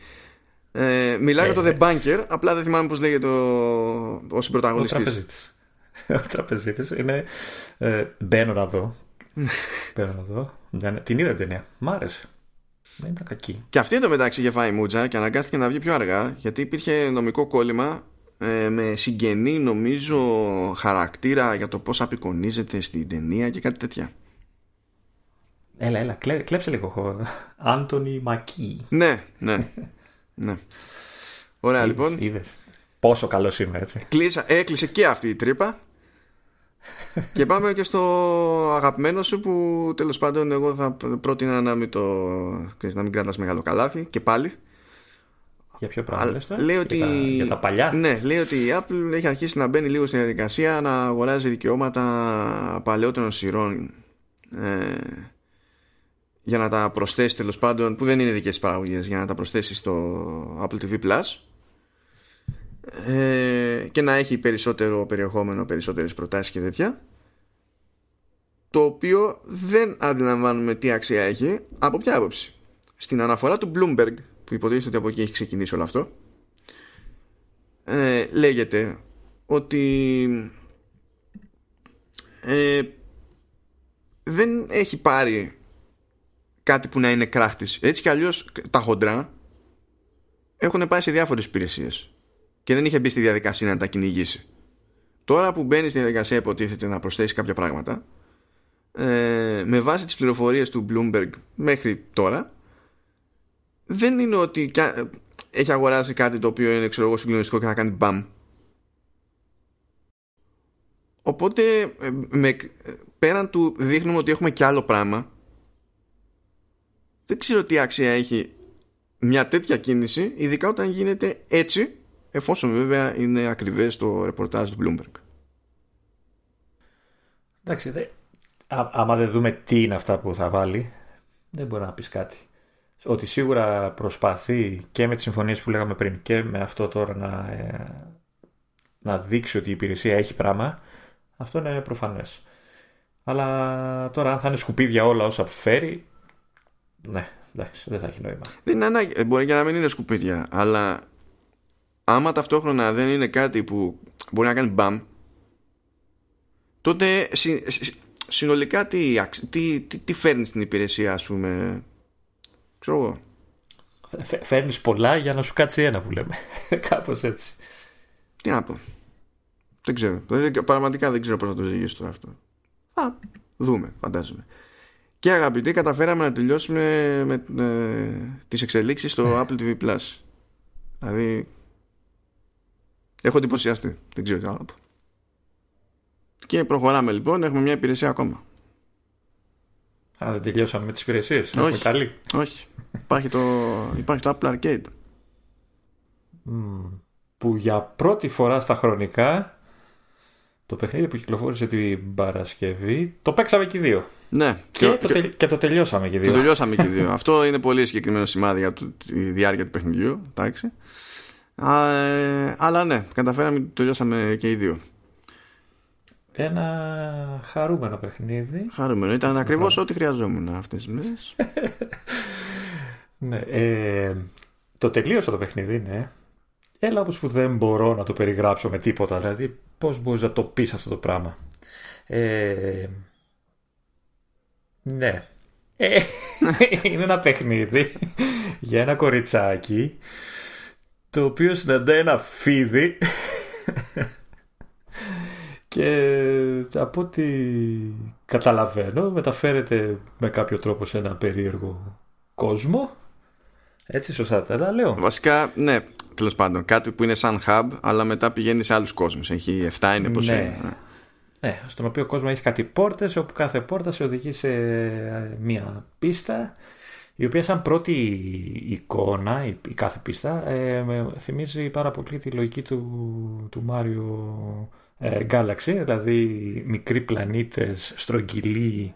Ε, μιλάει για το The Banker, απλά δεν θυμάμαι πώς λέγεται ο, ο συμπροταγωνιστής. Ο τραπεζίτης είναι. Ε, μπαίνω να δω. μπαίνω να δω. Την είδα την ταινία. Μ' άρεσε. Δεν ήταν κακή. Και αυτή εντωμεταξύ είχε φάει μούτζα και αναγκάστηκε να βγει πιο αργά γιατί υπήρχε νομικό κόλλημα ε, με συγγενή νομίζω χαρακτήρα για το πώς απεικονίζεται στην ταινία και κάτι τέτοια. Έλα, έλα, κλέ, κλέψε λίγο. Άντωνι Μακί. Ναι, ναι. ναι. Ωραία, είδες, λοιπόν. Είδες. Πόσο καλό είμαι, έτσι. Κλείσα, έκλεισε και αυτή η τρύπα. και πάμε και στο αγαπημένο σου που τέλος πάντων εγώ θα πρότεινα να μην, το, να μην κρατάς μεγάλο καλάθι και πάλι για ποιο πράγμα λέει ότι... για, τα, για τα παλιά; Ναι, λέει ότι η Apple έχει αρχίσει να μπαίνει λίγο στην διαδικασία να αγοράζει δικαιώματα παλαιότερων σειρών ε, για να τα προσθέσει τέλος πάντων, που δεν είναι δικές παραγωγές, για να τα προσθέσει στο Apple TV Plus ε, και να έχει περισσότερο περιεχόμενο, περισσότερες προτάσεις και τέτοια το οποίο δεν αντιλαμβάνουμε τι αξία έχει από ποια άποψη. Στην αναφορά του Bloomberg που υποτίθεται ότι από εκεί έχει ξεκινήσει όλο αυτό. Ε, λέγεται ότι ε, δεν έχει πάρει κάτι που να είναι κράχτης. Έτσι κι αλλιώς τα χοντρά έχουν πάει σε διάφορες υπηρεσίες και δεν είχε μπει στη διαδικασία να τα κυνηγήσει. Τώρα που μπαίνει στη διαδικασία υποτίθεται να προσθέσει κάποια πράγματα ε, με βάση τις πληροφορίες του Bloomberg μέχρι τώρα δεν είναι ότι έχει αγοράσει κάτι το οποίο είναι ξέρω εγώ συγκλονιστικό και θα κάνει μπαμ. Οπότε ε, με, πέραν του δείχνουμε ότι έχουμε και άλλο πράγμα δεν ξέρω τι άξια έχει μια τέτοια κίνηση ειδικά όταν γίνεται έτσι εφόσον βέβαια είναι ακριβές το ρεπορτάζ του Bloomberg. Εντάξει, δε, α, άμα δεν δούμε τι είναι αυτά που θα βάλει δεν μπορεί να πεις κάτι ότι σίγουρα προσπαθεί και με τις συμφωνίες που λέγαμε πριν και με αυτό τώρα να, ε, να δείξει ότι η υπηρεσία έχει πράγμα, αυτό είναι προφανές. Αλλά τώρα αν θα είναι σκουπίδια όλα όσα φέρει, ναι, εντάξει, δεν θα έχει νόημα. Δεν είναι ανάγκη, ε, μπορεί και να μην είναι σκουπίδια, αλλά άμα ταυτόχρονα δεν είναι κάτι που μπορεί να κάνει μπαμ, τότε συνολικά τι, τι, τι, τι φέρνει στην υπηρεσία, ας πούμε, ξέρω εγώ. Φέρνεις πολλά για να σου κάτσει ένα που λέμε. Κάπως έτσι. Τι να πω. Δεν ξέρω. Πραγματικά δεν ξέρω πώς θα το ζυγίσω τώρα αυτό. Α, δούμε, φαντάζομαι. Και αγαπητοί, καταφέραμε να τελειώσουμε με ε, τις εξελίξεις στο Apple TV Plus. Δηλαδή, έχω εντυπωσιαστεί. Δεν ξέρω τι άλλο να πω. Και προχωράμε λοιπόν, έχουμε μια υπηρεσία ακόμα. Α, δεν τελειώσαμε με τις υπηρεσίες; Όχι, καλή. όχι. υπάρχει, το, υπάρχει το Apple Arcade. που για πρώτη φορά στα χρονικά το παιχνίδι που κυκλοφόρησε την Παρασκευή το παίξαμε και οι δύο. Ναι. Και, και, το, και το τελειώσαμε και οι δύο. Το τελειώσαμε και οι δύο. Αυτό είναι πολύ συγκεκριμένο σημάδι για τη διάρκεια του παιχνιδιού. Εντάξει. Α, ε, αλλά ναι, καταφέραμε το τελειώσαμε και οι δύο. Ένα χαρούμενο παιχνίδι. Χαρούμενο. Ήταν ακριβώς ό,τι χρειαζόμουν αυτές τις μέρες. ναι. Ε, το τελείωσα το παιχνίδι, ναι. Έλα όπως που δεν μπορώ να το περιγράψω με τίποτα. Δηλαδή πώς μπορείς να το πεις αυτό το πράγμα. Ε, ναι. Ε, είναι ένα παιχνίδι για ένα κοριτσάκι το οποίο συναντά ένα φίδι και από ό,τι καταλαβαίνω μεταφέρεται με κάποιο τρόπο σε ένα περίεργο κόσμο. Έτσι σωστά τα λέω. Βασικά, ναι, τέλος πάντων. Κάτι που είναι σαν hub, αλλά μετά πηγαίνει σε άλλους κόσμους. Έχει 7 είναι πώ ναι. είναι. Ναι. ναι, στον οποίο κόσμο έχει κάτι πόρτες, όπου κάθε πόρτα σε οδηγεί σε μία πίστα η οποία σαν πρώτη εικόνα, η, κάθε πίστα, ε, θυμίζει πάρα πολύ τη λογική του, του Mario ε, Galaxy, δηλαδή μικροί πλανήτες, στρογγυλοί,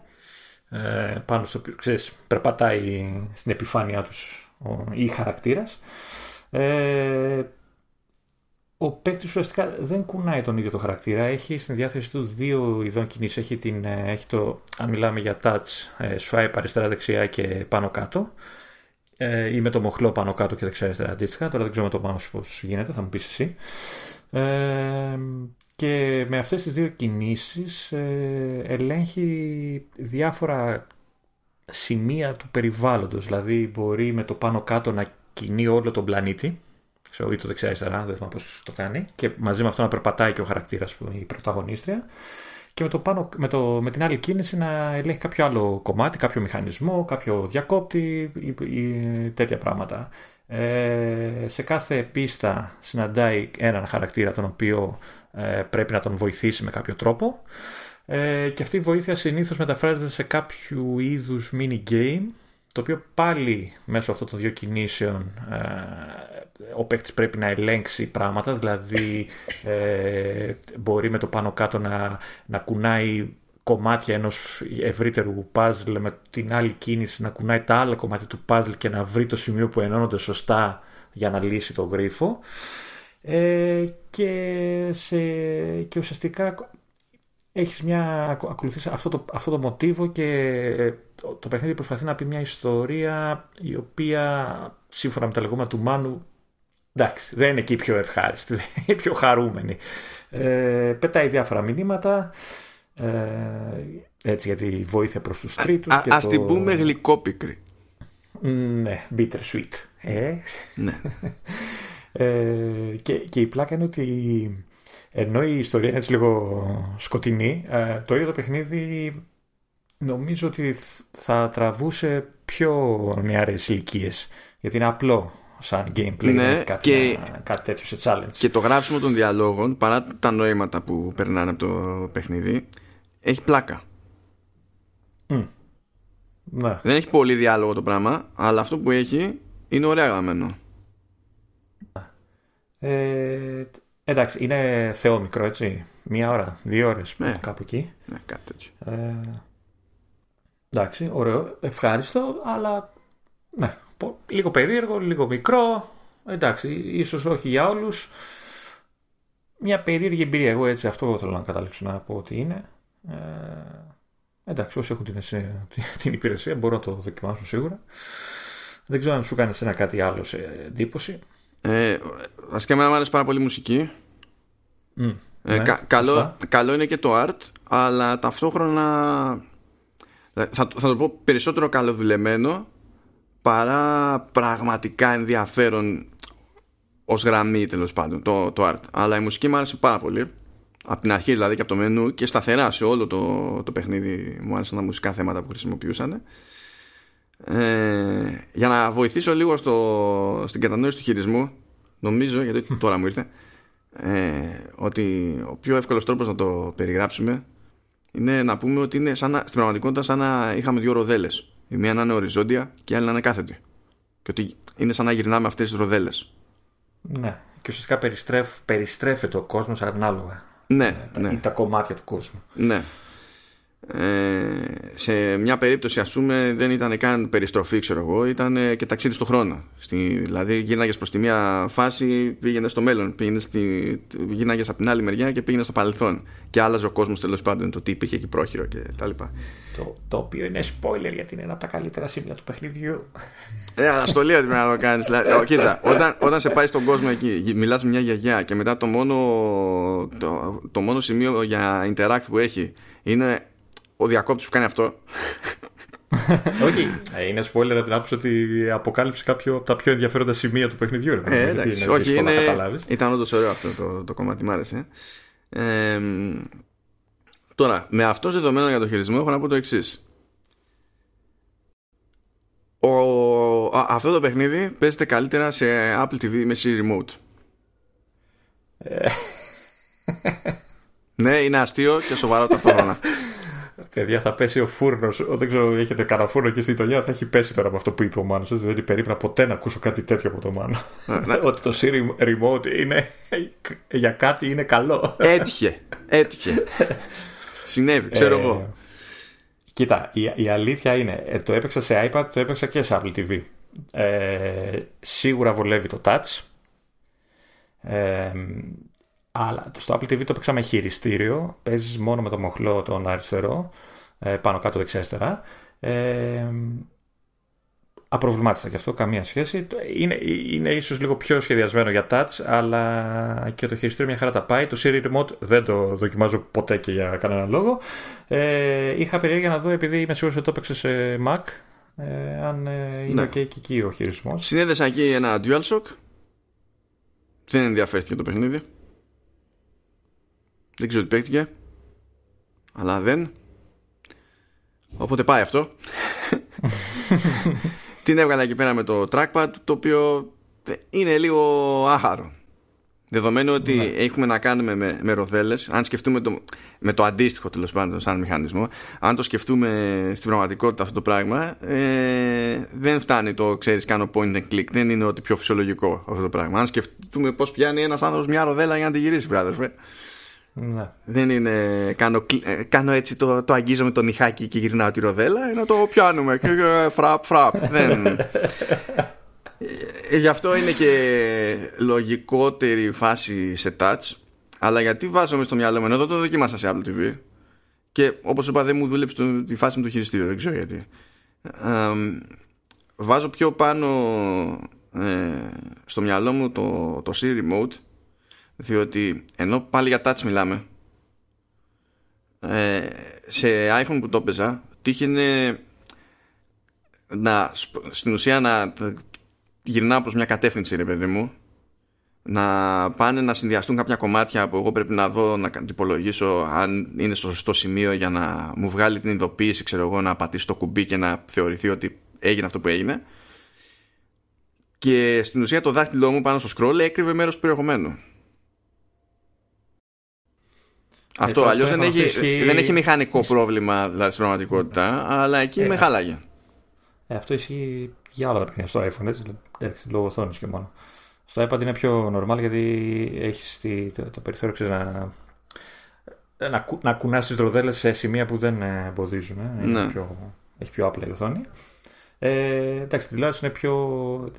ε, πάνω στο οποίο, ξέρεις, περπατάει στην επιφάνειά τους ο, ή χαρακτήρας. Ε, ο παίκτης ουσιαστικά δεν κουνάει τον ίδιο το χαρακτήρα. Έχει στην διάθεση του δύο ειδών κινήσεις. Έχει, την, ε, έχει το, αν μιλάμε για touch, ε, swipe αριστερά-δεξιά και πάνω-κάτω. Ε, ή με το μοχλό πάνω-κάτω και δεξιά-αριστερά αντίστοιχα. Τώρα δεν ξέρω με το mouse πώς γίνεται, θα μου πεις εσύ. Ε, και με αυτές τις δύο κινήσεις ε, ελέγχει διάφορα σημεία του περιβάλλοντος. Δηλαδή μπορεί με το πάνω-κάτω να κινεί όλο τον πλανήτη ξέρω, ή το δεξιά-αριστερά, δεν θυμάμαι πώς το κάνει. Και μαζί με αυτό να περπατάει και ο χαρακτήρας που η πρωταγωνίστρια. Και με, το πάνω, με, το, με την άλλη κίνηση να ελέγχει κάποιο άλλο κομμάτι, κάποιο μηχανισμό, κάποιο διακόπτη ή, ή τέτοια πράγματα. Ε, σε κάθε πίστα συναντάει έναν χαρακτήρα τον οποίο ε, πρέπει να τον βοηθήσει με κάποιο τρόπο. Ε, και αυτή η βοήθεια συνήθως μεταφράζεται σε κάποιο είδους mini game το οποίο πάλι μέσω αυτών των δύο κινήσεων ε, ο παίκτης πρέπει να ελέγξει πράγματα, δηλαδή ε, μπορεί με το πάνω κάτω να, να κουνάει κομμάτια ενός ευρύτερου puzzle με την άλλη κίνηση να κουνάει τα άλλα κομμάτια του puzzle και να βρει το σημείο που ενώνονται σωστά για να λύσει το γρίφο ε, και, σε, και ουσιαστικά έχεις μια, ακολουθείς αυτό το, αυτό το μοτίβο και ε, το, το παιχνίδι προσπαθεί να πει μια ιστορία η οποία σύμφωνα με τα λεγόμενα του Μάνου εντάξει δεν είναι εκεί πιο ευχάριστη, δεν είναι πιο χαρούμενη. Ε, πετάει διάφορα μηνύματα ε, έτσι για τη βοήθεια προς τους τρίτους. Α, ας το... την πούμε γλυκόπικρη. Ναι, bitter sweet. Ε. Ναι. ε, και, και η πλάκα είναι ότι ενώ η ιστορία είναι έτσι λίγο σκοτεινή, ε, το ίδιο το παιχνίδι νομίζω ότι θα τραβούσε πιο νεαρές ηλικίες. Γιατί είναι απλό σαν gameplay, ναι, κάτι, και, κάτι τέτοιο σε challenge. Και το γράψιμο των διαλόγων, παρά τα νοήματα που περνάνε από το παιχνίδι, έχει πλάκα. Ναι. Δεν έχει πολύ διάλογο το πράγμα, αλλά αυτό που έχει είναι ωραία γραμμένο. Ε, Εντάξει, είναι θεό μικρό, έτσι. Μία ώρα, δύο ώρες ναι. κάπου εκεί. Ναι, κάτι τέτοιο. Ε, εντάξει, ωραίο, ευχάριστο, αλλά ναι, λίγο περίεργο, λίγο μικρό. Εντάξει, ίσως όχι για όλους. μια περίεργη εμπειρία. Εγώ έτσι αυτό θέλω να καταλήξω να πω ότι είναι. Ε, εντάξει, όσοι έχουν την, την υπηρεσία μπορούν να το δοκιμάσουν σίγουρα. Δεν ξέρω αν σου κάνεις ένα κάτι άλλο σε εντύπωση. Ε, βασικά εμένα μου άρεσε πάρα πολύ η μουσική. Mm, ε, ναι, κα, καλό, καλό είναι και το art, αλλά ταυτόχρονα θα, θα το πω περισσότερο καλοδουλεμένο παρά πραγματικά ενδιαφέρον ως γραμμή τέλος πάντων το, το art. Αλλά η μουσική μου άρεσε πάρα πολύ. Από την αρχή δηλαδή και από το μενού και σταθερά σε όλο το, το παιχνίδι μου άρεσαν τα μουσικά θέματα που χρησιμοποιούσαν. Ε, για να βοηθήσω λίγο στο, στην κατανόηση του χειρισμού, νομίζω, γιατί τώρα μου ήρθε, ε, ότι ο πιο εύκολος τρόπος να το περιγράψουμε είναι να πούμε ότι είναι σαν να, στην πραγματικότητα σαν να είχαμε δύο ροδέλες. Η μία να είναι οριζόντια και η άλλη να είναι κάθετη. Και ότι είναι σαν να γυρνάμε αυτές τις ροδέλες. Ναι, και ουσιαστικά περιστρέφ, περιστρέφεται ο κόσμος ανάλογα. Ναι, τα, ναι. τα κομμάτια του κόσμου. Ναι. Ε, σε μια περίπτωση ας πούμε δεν ήταν καν περιστροφή ξέρω εγώ ήταν και ταξίδι στο χρόνο. Στη, δηλαδή γύρναγες προς τη μία φάση πήγαινες στο μέλλον. Πήγαινες στη, γύρναγες από την άλλη μεριά και πήγαινες στο παρελθόν. Και άλλαζε ο κόσμος τέλος πάντων το τι υπήρχε εκεί πρόχειρο και τα λοιπά. Το, το οποίο είναι spoiler γιατί είναι ένα από τα καλύτερα σημεία του παιχνιδιού. Ε, αλλά στο λέω ότι πρέπει να το κάνεις. Δηλαδή, κοίτα, όταν, όταν σε πάει στον κόσμο εκεί μιλάς με μια γιαγιά και μετά το μόνο το, το μόνο σημείο για interact που έχει είναι ο διακόπτης που κάνει αυτό. όχι, ε, είναι spoiler από την άποψη ότι αποκάλυψε κάποιο από τα πιο ενδιαφέροντα σημεία του παιχνιδιού. Ε, εντάξει, είναι όχι, είναι... ήταν όντως ωραίο αυτό το, το κομμάτι, μ' άρεσε. Ε, τώρα, με αυτός δεδομένο για το χειρισμό, έχω να πω το εξής. αυτό το παιχνίδι παίζεται καλύτερα σε Apple TV με Siri Remote. Ε. ναι, είναι αστείο και σοβαρό ταυτόχρονα. Παιδιά, θα πέσει ο φούρνος. Δεν ξέρω, έχετε κανένα φούρνο εκεί στη γειτονιά; Θα έχει πέσει τώρα με αυτό που είπε ο Μάνος. Δεν περίπου ποτέ να ακούσω κάτι τέτοιο από τον Μάνο. Ναι. Ότι το Siri Remote είναι για κάτι είναι καλό. Έτυχε. Έτυχε. Συνέβη, ξέρω ε, εγώ. Κοίτα, η, η αλήθεια είναι, ε, το έπαιξα σε iPad, το έπαιξα και σε Apple TV. Ε, σίγουρα βολεύει το touch. Ε, αλλά στο Apple TV το παίξαμε χειριστήριο. Παίζεις μόνο με το μοχλό τον αριστερό, ε, πάνω κάτω δεξιά-αριστερά. Ε, απροβλημάτιστα και αυτό, καμία σχέση. Είναι, είναι ίσως λίγο πιο σχεδιασμένο για touch, αλλά και το χειριστήριο μια χαρά τα πάει. Το Siri Remote δεν το δοκιμάζω ποτέ και για κανέναν λόγο. Ε, είχα περιέργεια να δω, επειδή είμαι σίγουρος ότι το έπαιξε σε Mac, ε, αν ε, είναι ναι. και εκεί ο χειρισμός. Συνέδεσα εκεί ένα DualShock. Δεν ενδιαφέρθηκε το παιχνίδι. Δεν ξέρω τι παίχτηκε. Αλλά δεν. Οπότε πάει αυτό. Την έβγαλα εκεί πέρα με το trackpad το οποίο είναι λίγο άχαρο. Δεδομένου ότι ναι. έχουμε να κάνουμε με, με ροδέλες, αν σκεφτούμε το, με το αντίστοιχο τέλος πάντων σαν μηχανισμό, αν το σκεφτούμε στην πραγματικότητα αυτό το πράγμα, ε, δεν φτάνει το ξέρεις, κάνω point and click. Δεν είναι ότι πιο φυσιολογικό αυτό το πράγμα. Αν σκεφτούμε πώς πιάνει ένας άνθρωπος μια ροδέλα για να τη γυρίσει, βράδερφε. Ναι. Δεν είναι κάνω, ε, κάνω έτσι το, το αγγίζω με το νυχάκι και γυρνάω τη ροδέλα Είναι το πιάνουμε και φραπ φραπ. Δεν... Ε, γι' αυτό είναι και λογικότερη φάση σε touch Αλλά γιατί βάζομαι στο μυαλό μου Εδώ το δοκίμασα σε Apple TV Και όπως είπα δεν μου δούλεψε το, τη φάση με το χειριστήριο Δεν ξέρω γιατί. Βάζω πιο πάνω ε, Στο μυαλό μου το, το Siri Remote διότι ενώ πάλι για touch μιλάμε ε, σε iPhone που το έπαιζα τύχαινε να, στην ουσία να γυρνάω προς μια κατεύθυνση ρε παιδί μου. Να πάνε να συνδυαστούν κάποια κομμάτια που εγώ πρέπει να δω να υπολογίσω αν είναι στο σωστό σημείο για να μου βγάλει την ειδοποίηση ξέρω εγώ να πατήσω το κουμπί και να θεωρηθεί ότι έγινε αυτό που έγινε. Και στην ουσία το δάχτυλό μου πάνω στο scroll έκρυβε μέρος του περιεχομένου αυτό, ε, αλλιώς δεν, έχει, δεν έχει μηχανικό πρόβλημα δηλαδή, στην πραγματικότητα, αλλά εκεί ε, με χάλαγε. Ε, αυτό ισχύει για όλα τα παιχνίδια στο iPhone, έτσι, εντάξει, λόγω οθόνης και μόνο. Στο iPad είναι πιο normal γιατί έχεις το, το περιθώριο ξέρεις, να, να, να κουνάς τις ροδέλες σε σημεία που δεν εμποδίζουν. Ε. Ναι. Πιο, έχει πιο απλή η οθόνη. Ε, εντάξει, την τηλεόραση είναι πιο.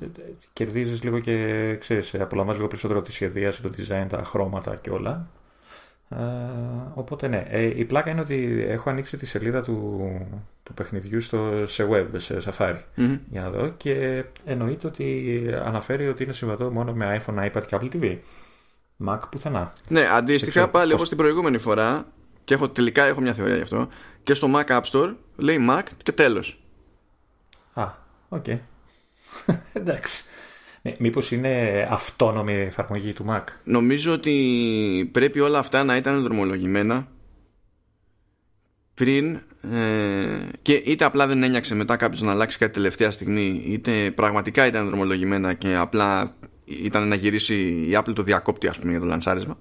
κερδίζεις λίγο και ξέρεις, απολαμβάνεις λίγο περισσότερο τη σχεδίαση, το design, τα χρώματα και όλα. Ε, οπότε ναι, ε, η πλάκα είναι ότι έχω ανοίξει τη σελίδα του, του παιχνιδιού στο, σε web, σε Safari Μμμ. για να δω και εννοείται ότι αναφέρει ότι είναι συμβατό μόνο με iPhone, iPad και Apple TV. Mac πουθενά. Ναι, Δεν αντίστοιχα ξέρω πάλι πώς- όπως την προηγούμενη φορά και έχω, τελικά έχω μια θεωρία γι' αυτό και στο Mac App Store λέει Mac και τέλος. Α, οκ. Εντάξει. Ναι, μήπως είναι αυτόνομη η εφαρμογή του Mac; Νομίζω ότι πρέπει όλα αυτά να ήταν δρομολογημένα πριν ε, και είτε απλά δεν ένιαξε μετά κάποιος να αλλάξει κάτι τελευταία στιγμή είτε πραγματικά ήταν δρομολογημένα και απλά ήταν να γυρίσει η Apple το διακόπτη ας πούμε για το λανσάρισμα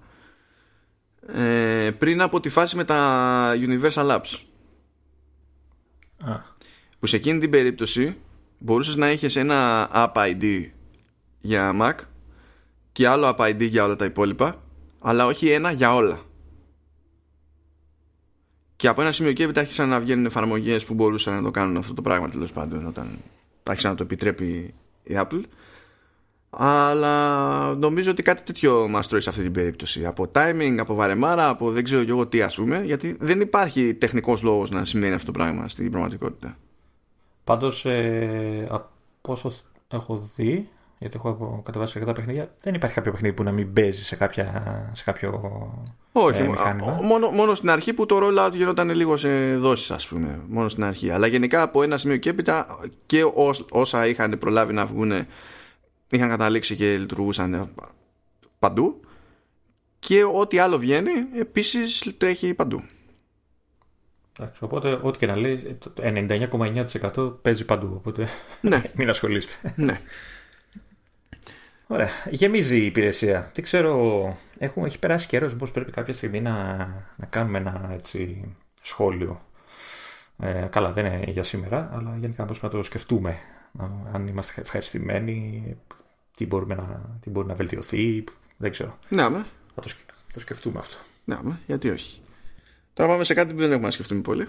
ε, πριν από τη φάση με τα Universal Apps Α, που σε εκείνη την περίπτωση μπορούσες να έχεις ένα App ID για Mac και άλλο App ID για όλα τα υπόλοιπα αλλά όχι ένα για όλα. Και από ένα σημείο και έπειτα άρχισαν να βγαίνουν εφαρμογές που μπορούσαν να το κάνουν αυτό το πράγμα τέλος πάντων όταν άρχισε να το επιτρέπει η Apple. Αλλά νομίζω ότι κάτι τέτοιο μας τρώει σε αυτή την περίπτωση. Από timing, από βαρεμάρα, από δεν ξέρω και εγώ τι ας πούμε γιατί δεν υπάρχει τεχνικός λόγος να σημαίνει αυτό το πράγμα στην πραγματικότητα. Πάντως, ε, από όσο έχω δει, γιατί έχω κατεβάσει αρκετά παιχνίδια, δεν υπάρχει κάποιο παιχνίδι που να μην παίζει σε, κάποια, σε κάποιο Όχι, ε, μο- μηχάνημα. μόνο, μόνο στην αρχή που το rollout γινόταν λίγο σε δόσεις ας πούμε μόνο στην αρχή αλλά γενικά από ένα σημείο και έπειτα και ως- όσα είχαν προλάβει να βγουν είχαν καταλήξει και λειτουργούσαν παντού και ό,τι άλλο βγαίνει επίσης τρέχει παντού Εντάξει, οπότε, ό,τι και να λέει, το 99,9% παίζει παντού. Οπότε ναι, μην ασχολείστε. ναι. Ωραία. Γεμίζει η υπηρεσία. Τι ξέρω, έχουμε, έχει περάσει καιρός. Μήπως πρέπει κάποια στιγμή να, να κάνουμε ένα έτσι, σχόλιο. Ε, καλά, δεν είναι για σήμερα, αλλά γενικά μπορούμε να το σκεφτούμε. Να- αν είμαστε ευχαριστημένοι, τι, μπορούμε να, τι μπορεί να βελτιωθεί. Δεν ξέρω. Ναι, με, Θα το, σκε- θα το σκεφτούμε αυτό. ναι, με, γιατί όχι Τώρα πάμε σε κάτι που δεν έχουμε να σκεφτούμε πολύ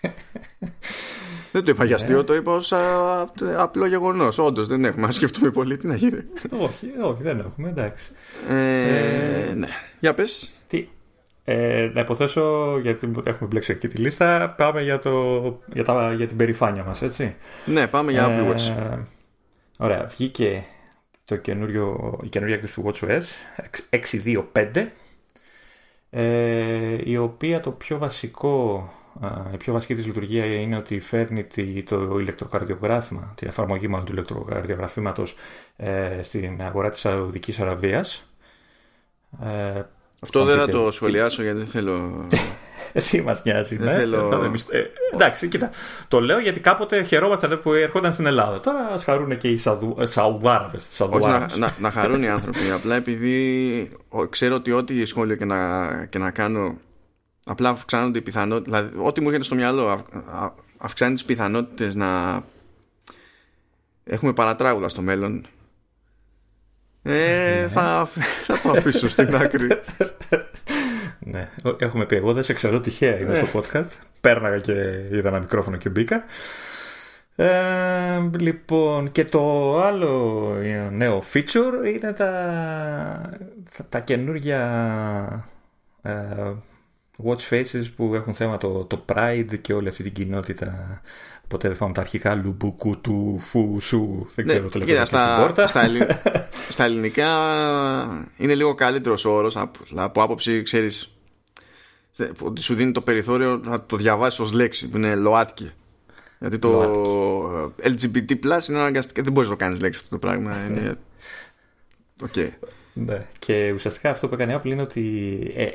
Δεν το είπα για αστείο, το είπα ως α, απλό γεγονός Όντως δεν έχουμε να σκεφτούμε πολύ, τι να γίνει όχι, όχι, δεν έχουμε, εντάξει. Ε, ναι. Για πες. Τι, ε, να υποθέσω, γιατί έχουμε μπλέξει εκεί τη λίστα, πάμε για, το, για, τα, για την περηφάνεια μας, έτσι. Ναι, πάμε για Apple Watch. Ε, ωραία, βγήκε το καινούριο, η καινούργια έκδοση του WatchOS 6.2.5 ες, η οποία το πιο βασικό ε, η πιο βασική της λειτουργία είναι ότι φέρνει τη- το ηλεκτροκαρδιογράφημα, την εφαρμογή μάλλον του ηλεκτροκαρδιογραφήματος ε, στην αγορά της Σαουδικής Αραβίας. Ε, Αυτό δεν θα πείτε, το τι- σχολιάσω γιατί δεν θέλω. εσύ μας νοιάζει. Δεν ναι. θέλω- Τέλος πάντων, ε, εντάξει, κοίτα. Το λέω γιατί κάποτε χαιρόμασταν που ερχόταν στην Ελλάδα. Τώρα ας χαρούν και οι Σαουδου... ε, Σαουδάραβες. Όχι να, να, να χαρούν οι άνθρωποι. Απλά επειδή ο, ξέρω ότι ό,τι σχόλιο και να, και να κάνω. Απλά αυξάνονται οι πιθανότητες. Δηλαδή, ό,τι μου έρχεται στο μυαλό αυ, α- αυξάνει τις πιθανότητες να έχουμε παρατράγουδα στο μέλλον. Ε, θα, θα το αφήσω στην άκρη. Ναι, έχουμε πει. Εγώ δεν σε ξέρω τυχαία. Είμαι στο podcast. Πέρναγα και είδα ένα μικρόφωνο και μπήκα. Ε, λοιπόν, και το άλλο νέο feature είναι τα, τα, τα καινούργια ε, watch faces που έχουν θέμα το, το Pride και όλη αυτή την κοινότητα. Ποτέ δεν θυμάμαι τα αρχικά Λουμπουκού του Φου Σου. Δεν ξέρω το Ναι, κοίτα, λεπτό στην στα, πόρτα. στα, ελλη- στα ελληνικά είναι λίγο καλύτερος ο όρος από, από άποψη ξέρεις θε- ότι σου δίνει το περιθώριο να το διαβάσεις ως λέξη που είναι ΛΟΑΤΚΙ γιατί το LGBT plus είναι αναγκαστικά δεν μπορείς να το κάνεις λέξη αυτό το πράγμα είναι... Οκ. Ναι. Και ουσιαστικά αυτό που έκανε η Apple είναι ότι ε,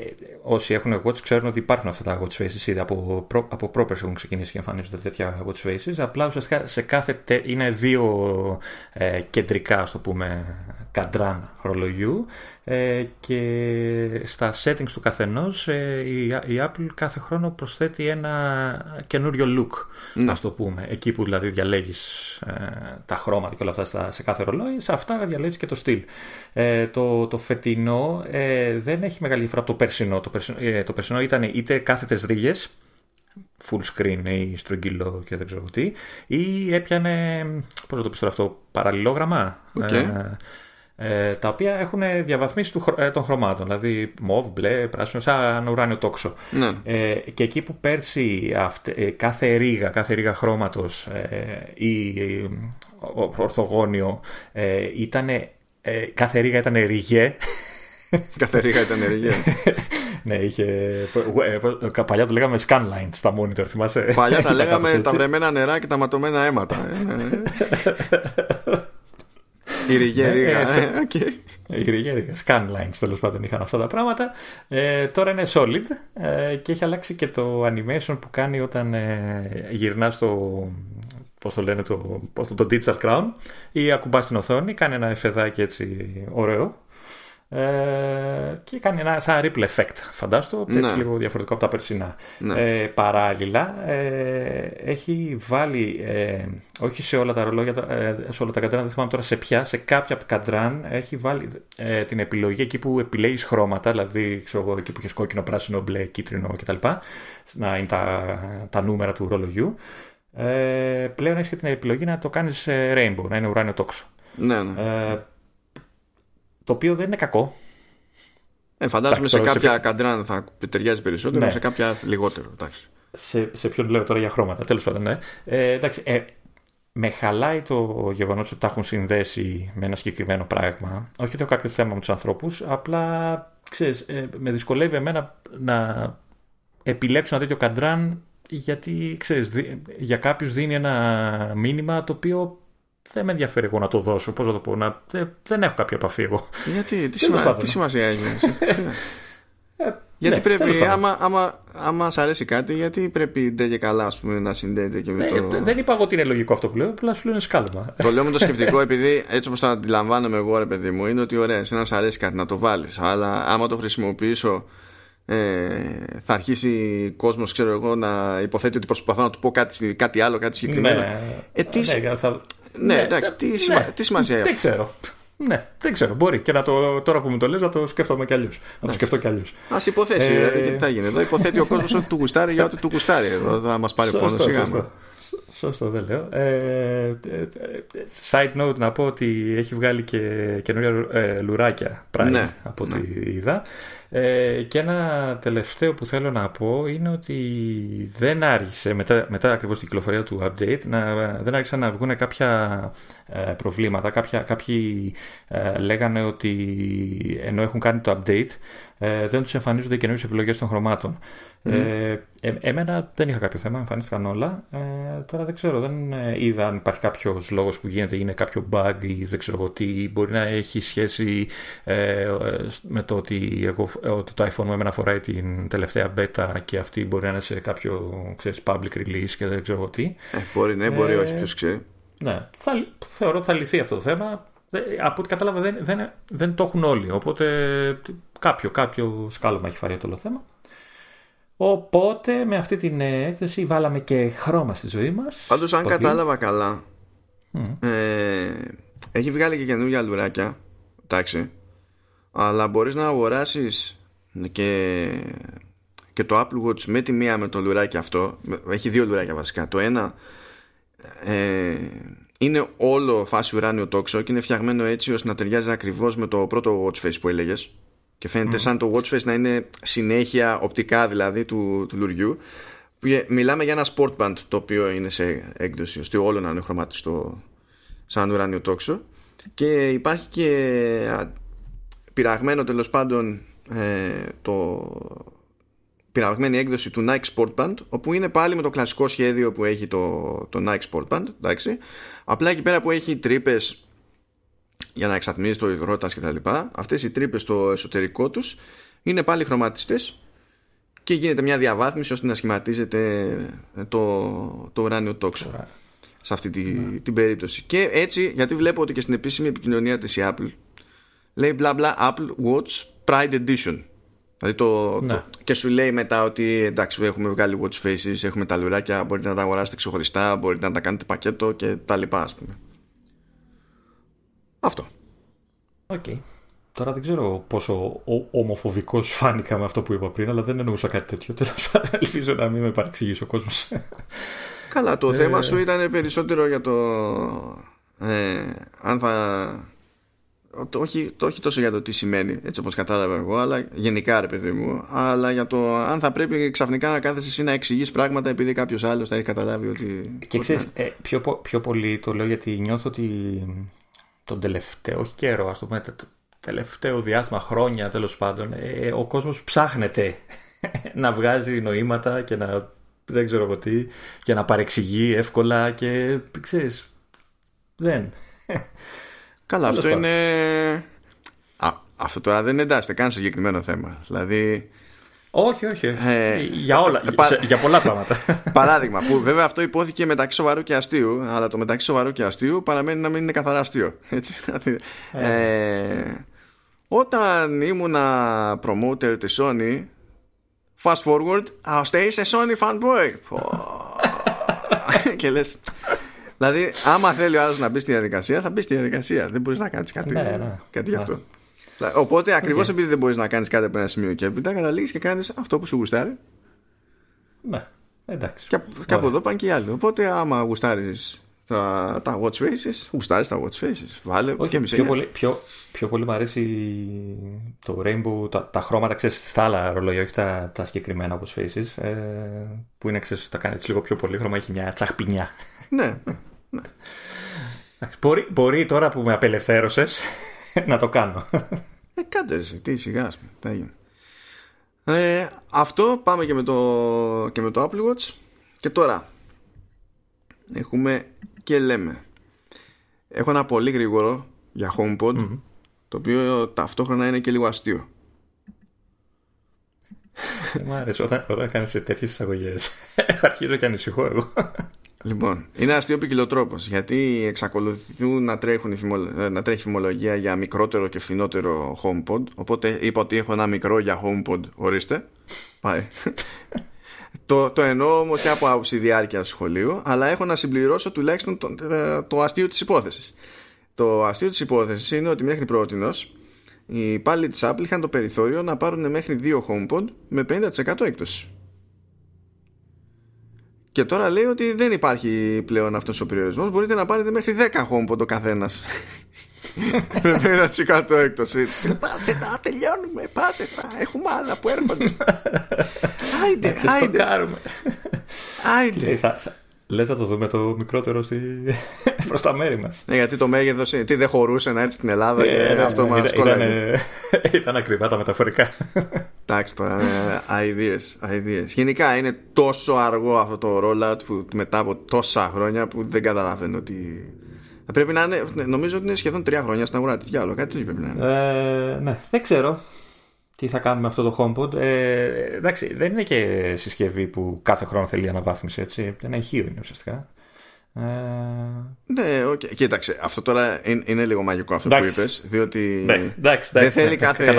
όσοι έχουν watch ξέρουν ότι υπάρχουν αυτά τα watch faces ήδη από, προ, από πρόπερς έχουν ξεκινήσει και εμφανίζονται τέτοια watch faces. Απλά ουσιαστικά σε κάθε τε- είναι δύο ε, κεντρικά, ας το πούμε, καντράν ρολογιού ε, και στα settings του καθενός ε, η, η Apple κάθε χρόνο προσθέτει ένα καινούριο look, Ναι. ας το πούμε. Εκεί που δηλαδή διαλέγεις ε, τα χρώματα και όλα αυτά στα- σε κάθε ρολόι, σε αυτά διαλέγεις και το στυλ. Ε, το, το φετινό ε, δεν έχει μεγάλη διαφορά από το περσινό. Το περσινό, ε, το περσινό ήταν είτε κάθετες ρίγες, full screen ή στρογγυλό και δεν ξέρω τι, ή έπιανε, πώς να το πει αυτό, παραλληλόγραμμα; Okay. Ε, τα οποία έχουν διαβαθμίσει του, ε, των χρωμάτων, δηλαδή μοβ, μπλε, πράσινο, σαν ουράνιο τόξο. Ναι. Ε, και εκεί που πέρσι αυτε, ε, κάθε ρίγα, κάθε ρίγα χρώματος ή ορθογώνιο ήταν, κάθε ρίγα ήταν ριγέ. κάθε ρίγα ήταν ριγέ. ναι, είχε. Παλιά το λέγαμε scanlines στα monitor, θυμάσαι; Παλιά τα λέγαμε τα βρεμένα νερά και τα ματωμένα αίματα. Η ριγέ ρίγα. Η ριγέ ρίγα. Scanlines τέλος πάντων είχαν αυτά τα πράγματα. Ε, τώρα είναι solid ε, και έχει αλλάξει και το animation που κάνει όταν ε, γυρνά στο. Πώς το λένε, το, πώς το, το Digital Crown ή ακουμπά στην οθόνη, κάνει ένα εφεδάκι έτσι ωραίο ε, και κάνει ένα σαν ripple effect, φαντάστο, έτσι ναι. λίγο διαφορετικό από τα περσινά. Ναι. Ε, παράλληλα, ε, έχει βάλει, ε, όχι σε όλα τα ρολόγια, ε, σε όλα τα καντράν, δεν θυμάμαι τώρα σε ποια, σε κάποια από τα καντράν έχει βάλει ε, την επιλογή εκεί που επιλέγεις χρώματα, δηλαδή ξέρω εγώ, εκεί που έχει κόκκινο, πράσινο, μπλε, κίτρινο κτλ. Να είναι τα, τα νούμερα του ρολογιού. Ε, πλέον έχεις και την επιλογή να το κάνεις rainbow, να είναι ουράνιο τόξο. Ναι, ναι. Ε, το οποίο δεν είναι κακό. Ε, φαντάζομαι σε κάποια σε... καντράν θα ταιριάζει περισσότερο, ναι. σε κάποια λιγότερο. Εντάξει. Σε, σε ποιον λέω τώρα για χρώματα, τέλος πάντων, ναι. Ε, εντάξει, ε, με χαλάει το γεγονός ότι τα έχουν συνδέσει με ένα συγκεκριμένο πράγμα. Όχι ότι έχω κάποιο θέμα με τους ανθρώπους, απλά ξέρεις, ε, με δυσκολεύει εμένα να επιλέξω ένα τέτοιο καντράν γιατί ξέρεις, για κάποιους δίνει ένα μήνυμα το οποίο δεν με ενδιαφέρει εγώ να το δώσω. Πώς να το πω, να... δεν έχω κάποια επαφή εγώ. Γιατί, τι, σημα... τι σημασία έχει. Ε, γιατί ναι, πρέπει, άμα, άμα, άμα σ' αρέσει κάτι, γιατί πρέπει ντε και καλά ας πούμε, να συνδέεται και με ναι, το. Δεν είπα εγώ ότι είναι λογικό αυτό που λέω, απλά σου λέω είναι σκάλωμα. Το λέω με το σκεπτικό, επειδή έτσι όπως το αντιλαμβάνομαι εγώ, ρε παιδί μου, είναι ότι ωραία, εσένα σ' αρέσει κάτι να το βάλεις. Αλλά άμα το χρησιμοποιήσω, ε, θα αρχίσει ο κόσμος, ξέρω εγώ, να υποθέτει ότι προσπαθώ να του πω κάτι, κάτι άλλο, κάτι συγκεκριμένο. Ναι, ε, τι... ναι, θα... Ναι, ναι, εντάξει, τι, ναι, τι σημασία έχει. Δεν ξέρω. Ναι, δεν ξέρω. Μπορεί και να το, τώρα που μου το λες να το σκέφτομαι κι αλλιώς. Να το σκεφτώ κι αλλιώς. Α υποθέσει, ε... δηλαδή, τι θα γίνει. Εδώ υποθέτει ο κόσμος ότι του γουστάρει για ό,τι του γουστάρει. Εδώ θα μας πάρει πόνος σιγά. Σωστό, δεν λέω. Ε, side note να πω ότι έχει βγάλει και καινούργια ε, λουράκια Pride ναι, από ό,τι ναι. είδα. Ε, και ένα τελευταίο που θέλω να πω είναι ότι δεν άρχισε μετά, μετά ακριβώς την κυκλοφορία του update να, δεν άρχισαν να βγουν κάποια ε, προβλήματα. Κάποια, κάποιοι ε, λέγανε ότι ενώ έχουν κάνει το update ε, δεν τους εμφανίζονται καινούριες επιλογές των χρωμάτων. Ε, ε, εμένα δεν είχα κάποιο θέμα, εμφανίστηκαν όλα. Ε, τώρα δεν ξέρω, δεν ε, είδα αν υπάρχει κάποιος λόγος που γίνεται, είναι κάποιο bug ή δεν ξέρω τι. Μπορεί να έχει σχέση ε, με το ότι, εγώ, ότι το iPhone μου εμένα φοράει την τελευταία beta και αυτή μπορεί να είναι σε κάποιο ξέρεις, public release και δεν ξέρω τι. Ε, μπορεί, ναι, μπορεί, όχι, ποιος ξέρει. Ναι, θα, θεωρώ θα λυθεί αυτό το θέμα. Από ό,τι κατάλαβα δεν, δεν, δεν το έχουν όλοι. Οπότε κάποιο, κάποιο σκάλωμα έχει φάει το όλο θέμα. Οπότε με αυτή την έκθεση βάλαμε και χρώμα στη ζωή μας. Πάντως αν κατάλαβα καλά ε, έχει βγάλει και καινούργια λουράκια εντάξει αλλά μπορείς να αγοράσεις και, και το Apple Watch με τη μία με το λουράκι αυτό. Έχει δύο λουράκια βασικά. Το ένα ε, είναι όλο φάση ουράνιο τόξο και είναι φτιαγμένο έτσι ώστε να ταιριάζει ακριβώς με το πρώτο watch face που έλεγες. Και φαίνεται σαν το watch face να είναι συνέχεια οπτικά δηλαδή του, του λουριού. Μιλάμε για ένα sport band το οποίο είναι σε έκδοση ώστε όλο να είναι χρωματιστό σαν ουράνιο τόξο. Και υπάρχει και πειραγμένο τέλος πάντων ε, το πειραγμένη έκδοση του Nike Sport Band όπου είναι πάλι με το κλασικό σχέδιο που έχει το, το Nike Sport Band εντάξει. απλά εκεί πέρα που έχει τρύπες για να εξατμίζει το υδρότας κτλ. Αυτές οι τρύπες στο εσωτερικό τους είναι πάλι χρωματιστές και γίνεται μια διαβάθμιση ώστε να σχηματίζεται το, το ουράνιο τόξο σε αυτή τη, ναι. την περίπτωση. Και έτσι, γιατί βλέπω ότι και στην επίσημη επικοινωνία της η Apple λέει μπλα μπλα Apple Watch Pride Edition. Δηλαδή το, ναι. το, και σου λέει μετά ότι εντάξει έχουμε βγάλει watch faces, έχουμε τα λουράκια, μπορείτε να τα αγοράσετε ξεχωριστά, μπορείτε να τα κάνετε πακέτο και τα λοιπά ας πούμε. Αυτό. OK. Okay. Τώρα δεν ξέρω πόσο ομοφοβικός φάνηκα με αυτό που είπα πριν, αλλά δεν εννοούσα κάτι τέτοιο. Τέλος πάντων, ελπίζω να μην με παρεξηγήσει ο κόσμος. Καλά, το θέμα ε. σου ήταν περισσότερο για το. Ε, αν θα το, όχι, το, όχι τόσο για το τι σημαίνει, έτσι όπως κατάλαβα εγώ, αλλά γενικά ρε παιδί μου, αλλά για το αν θα πρέπει ξαφνικά να κάθεσαι εσύ να εξηγείς πράγματα επειδή κάποιος άλλος θα έχει καταλάβει ότι. Και ξέρεις, ε, πιο, πιο πολύ το λέω γιατί νιώθω ότι τον τελευταίο, όχι καιρό, ας το πούμε, το τελευταίο διάστημα, χρόνια τέλος πάντων, ε, ο κόσμος ψάχνεται να βγάζει νοήματα και να δεν ξέρω εγώ τι, και να παρεξηγεί εύκολα και ξέρεις, δεν. Καλά, αυτό είναι. Α, αυτό τώρα δεν εντάσσεται καν σε συγκεκριμένο θέμα. Δηλαδή. Όχι, όχι. Ε, για, όλα, ε, πα... για πολλά πράγματα. Παράδειγμα, που βέβαια αυτό υπόθηκε μεταξύ σοβαρού και αστείου, αλλά το μεταξύ σοβαρού και αστείου παραμένει να μην είναι καθαρά αστείο. Έτσι. Ε. ε, όταν ήμουνα promoter της Sony, fast forward, I'll stay a Sony fanboy. και λες, Δηλαδή, άμα θέλει ο άλλος να μπει στη διαδικασία, θα μπει στη διαδικασία. Δεν μπορείς να κάνεις κάτι, ναι, ναι. κάτι γι' αυτό. Ναι. Οπότε, ακριβώς επειδή δεν μπορείς να κάνεις κάτι από ένα σημείο και έπειτα, καταλήγεις και κάνεις αυτό που σου γουστάρει. Ναι, εντάξει. Και, και από εδώ πάνε και οι άλλοι. Οπότε, άμα γουστάρεις τα, τα watch faces, γουστάρεις τα watch faces. Βάλε Όχι, και πιο πολύ, πιο, πιο πολύ μου αρέσει το rainbow, τα, τα χρώματα ξέρεις, στα άλλα ρολόγια, όχι τα, τα συγκεκριμένα watch faces. Ε, που είναι, ξέρεις, τα κάνεις λίγο πιο πολύ χρώμα, έχει μια τσαχπινιά. ναι. Ναι. Ναι. Μπορεί, μπορεί τώρα που με απελευθέρωσες να το κάνω. Ε, κάντε εσύ, τι σιγά ε, αυτό πάμε και με, το, και με το Apple Watch και τώρα έχουμε και λέμε έχω ένα πολύ γρήγορο για HomePod το οποίο ταυτόχρονα είναι και λίγο αστείο Μου άρεσε όταν, όταν κάνεις τέτοιες εισαγωγές αρχίζω και ανησυχώ εγώ Λοιπόν, είναι αστείο ποικιλοτρόπο γιατί εξακολουθούν να, τρέχουν ε, να τρέχει φημολογία για μικρότερο και φθηνότερο HomePod. Οπότε είπα ότι έχω ένα μικρό για HomePod. Ορίστε. Πάει. το, το εννοώ όμως και από άποψη διάρκειας σχολείου, αλλά έχω να συμπληρώσω τουλάχιστον το, ε, το αστείο της υπόθεσης. Το αστείο της υπόθεσης είναι ότι μέχρι πρώτη οι υπάλληλοι της Apple είχαν το περιθώριο να πάρουν μέχρι δύο HomePod με 50% έκπτωση. Και τώρα λέει ότι δεν υπάρχει πλέον αυτός ο περιορισμός. Μπορείτε να πάρετε μέχρι 10 HomePod ο καθένας. Με 1% έκπτωση Πάτε τα, τελειώνουμε Πάτε τα, έχουμε άλλα που έρχονται. Άιντε, άιντε. Άιντε. Λες να το δούμε το μικρότερο στη... προς τα μέρη μας. Ναι, γιατί το μέγεθος τι δεν χωρούσε να έρθει στην Ελλάδα και ε, αυτό μας ήταν, ήταν, ακριβά τα μεταφορικά. Εντάξει τώρα, αηδίες, Γενικά είναι τόσο αργό αυτό το rollout που μετά από τόσα χρόνια που δεν καταλαβαίνω ότι... Θα πρέπει να είναι, νομίζω ότι είναι σχεδόν τρία χρόνια στην αγορά. Τι διάλογο, κάτι τέτοιο πρέπει να είναι. Ε, ναι, δεν ξέρω τι θα κάνουμε με αυτό το HomePod. Ε, εντάξει, δεν είναι και συσκευή που κάθε χρόνο θέλει αναβάθμιση, έτσι. Ένα ηχείο είναι ουσιαστικά. Ε... Ναι, okay. κοίταξε, αυτό τώρα είναι, είναι λίγο μαγικό αυτό εντάξει. που είπες. Διότι ναι, εντάξει, δεν θέλει κάθε,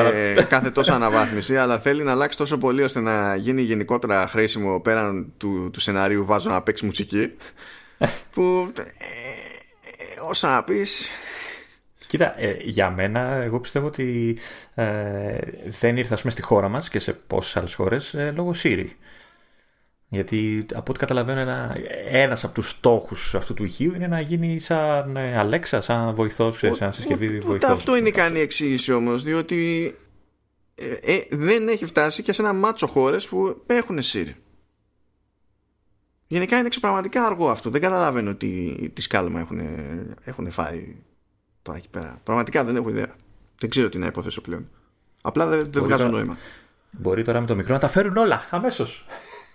κάθε τόσο αναβάθμιση, αλλά θέλει να αλλάξει τόσο πολύ ώστε να γίνει γενικότερα χρήσιμο πέραν του, του σενάριου. Βάζω να παίξεις μουσική. που ε, ε, όσα να πεις, Κοίτα, ε, για μένα, εγώ πιστεύω ότι ε, δεν ήρθε πούμε, στη χώρα μας και σε πόσες άλλες χώρες ε, λόγω Siri. Γιατί από ό,τι καταλαβαίνω ένα, ένας από τους στόχους αυτού του ηχείου είναι να γίνει σαν ε, Alexa, σαν βοηθός, σαν συσκευή βοηθός. Ούτε αυτό είναι ικανή εξήγηση όμως, διότι ε, δεν έχει φτάσει και σε ένα μάτσο χώρες που έχουν Siri. Γενικά είναι εξωπραγματικά αργό αυτό. Δεν καταλαβαίνω τι, τι σκάλμα έχουν, έχουν φάει τώρα εκεί πέρα. Πραγματικά δεν έχω ιδέα. Δεν ξέρω τι να υποθέσω πλέον. Απλά δεν, δεν βγάζω νόημα. Μπορεί τώρα με το μικρό να τα φέρουν όλα αμέσως.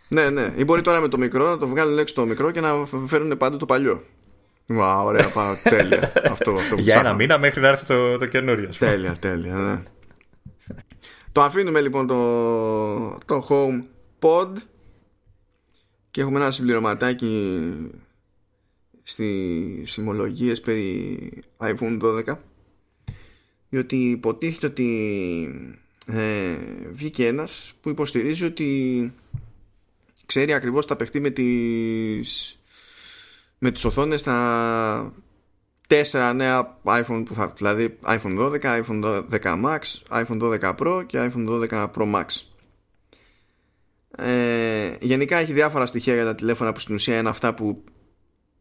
Ναι, ναι. Ή μπορεί τώρα με το μικρό να το βγάλουν έξω το μικρό και να φέρουν πάντα το παλιό. Μα, ωραία, πάω. τέλεια. αυτό, αυτό Για ένα μήνα μέχρι να έρθει το, το καινούριο. Τέλεια, τέλεια. Ναι. το αφήνουμε λοιπόν το, το Home Pod και έχουμε ένα συμπληρωματάκι στις συμμολογίες περί iPhone 12 διότι υποτίθεται ότι ε, βγήκε ένας που υποστηρίζει ότι ξέρει ακριβώς τα παιχτεί με τις με τις οθόνες τα, τέσσερα νέα iPhone που θα, δηλαδή iPhone 12, iPhone 12 Max, iPhone 12 Pro και iPhone 12 Pro Max. Ε, γενικά έχει διάφορα στοιχεία για τα τηλέφωνα που στην ουσία είναι αυτά που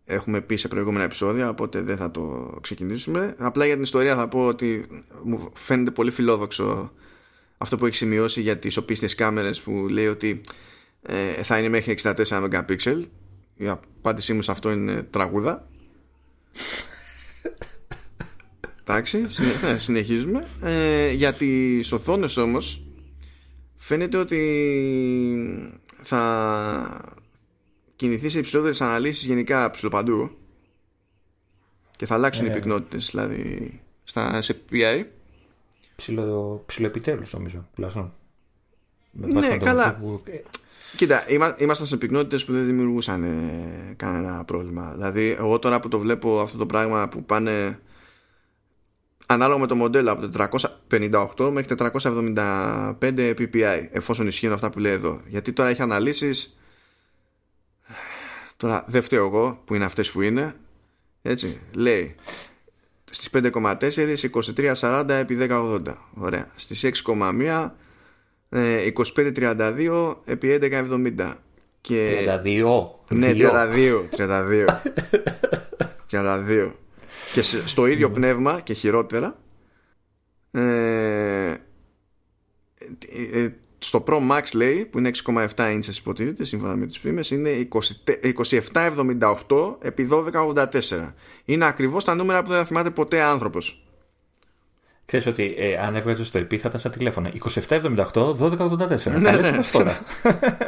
έχουμε πει σε προηγούμενα επεισόδια οπότε δεν θα το ξεκινήσουμε απλά για την ιστορία θα πω ότι μου φαίνεται πολύ φιλόδοξο αυτό που έχει σημειώσει για τις οπίστες κάμερες που λέει ότι ε, θα είναι μέχρι 64 MP η απάντησή μου σε αυτό είναι τραγούδα εντάξει ε, συνεχίζουμε ε, για τις οθόνες όμως φαίνεται ότι θα κινηθεί σε υψηλότερες αναλύσεις γενικά ψηλοπαντού και θα αλλάξουν ε, οι πυκνότητες δηλαδή στα SPI. Ψηλο, ψηλοεπιτέλους νομίζω τουλάχιστον. Ναι, καλά. Που... Κοίτα, ήμασταν σε πυκνότητες που δεν δημιουργούσαν ε, κανένα πρόβλημα. Δηλαδή, εγώ τώρα που το βλέπω αυτό το πράγμα που πάνε ανάλογα με το μοντέλο από το 458 μέχρι 475 ppi εφόσον ισχύουν αυτά που λέει εδώ. Γιατί τώρα έχει αναλύσεις τώρα δεν φταίω εγώ που είναι αυτές που είναι έτσι λέει στις 5,4 2340 επί 1080 ωραία. Στις 6,1 2532 επί 1170 και... 32 ναι 32 32 32 και στο ίδιο πνεύμα και χειρότερα ε, ε, ε, στο Pro Max λέει που είναι 6,7 inches υποτίθεται σύμφωνα με τις φήμες είναι 2778 επί 1284 είναι ακριβώς τα νούμερα που δεν θα θυμάται ποτέ άνθρωπος Ξέρεις ότι ε, αν έβγαζε στο EP θα ήταν σαν τηλέφωνο 2778 1284 ναι, ναι. τώρα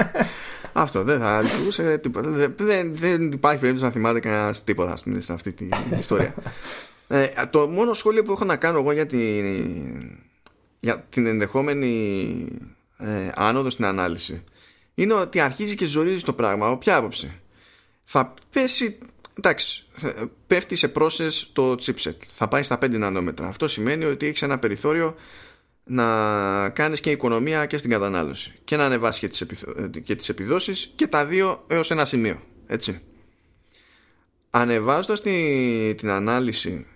Αυτό δεν θα λειτουργούσε τίποτα. Δεν, δεν υπάρχει περίπτωση να θυμάται κανένας τίποτα ας πούμε, σε αυτή την ιστορία. Ε, το μόνο σχόλιο που έχω να κάνω εγώ για την, για την ενδεχόμενη ε, άνοδο στην ανάλυση είναι ότι αρχίζει και ζορίζει το πράγμα. Όποια άποψη; Θα πέσει. Εντάξει, πέφτει σε process το chipset. Θα πάει στα 5 νανόμετρα. Αυτό σημαίνει ότι έχεις ένα περιθώριο να κάνεις και οικονομία και στην κατανάλωση και να ανεβάσεις και τις, και τις επιδόσεις και τα δύο έως ένα σημείο έτσι ανεβάζοντας την, την ανάλυση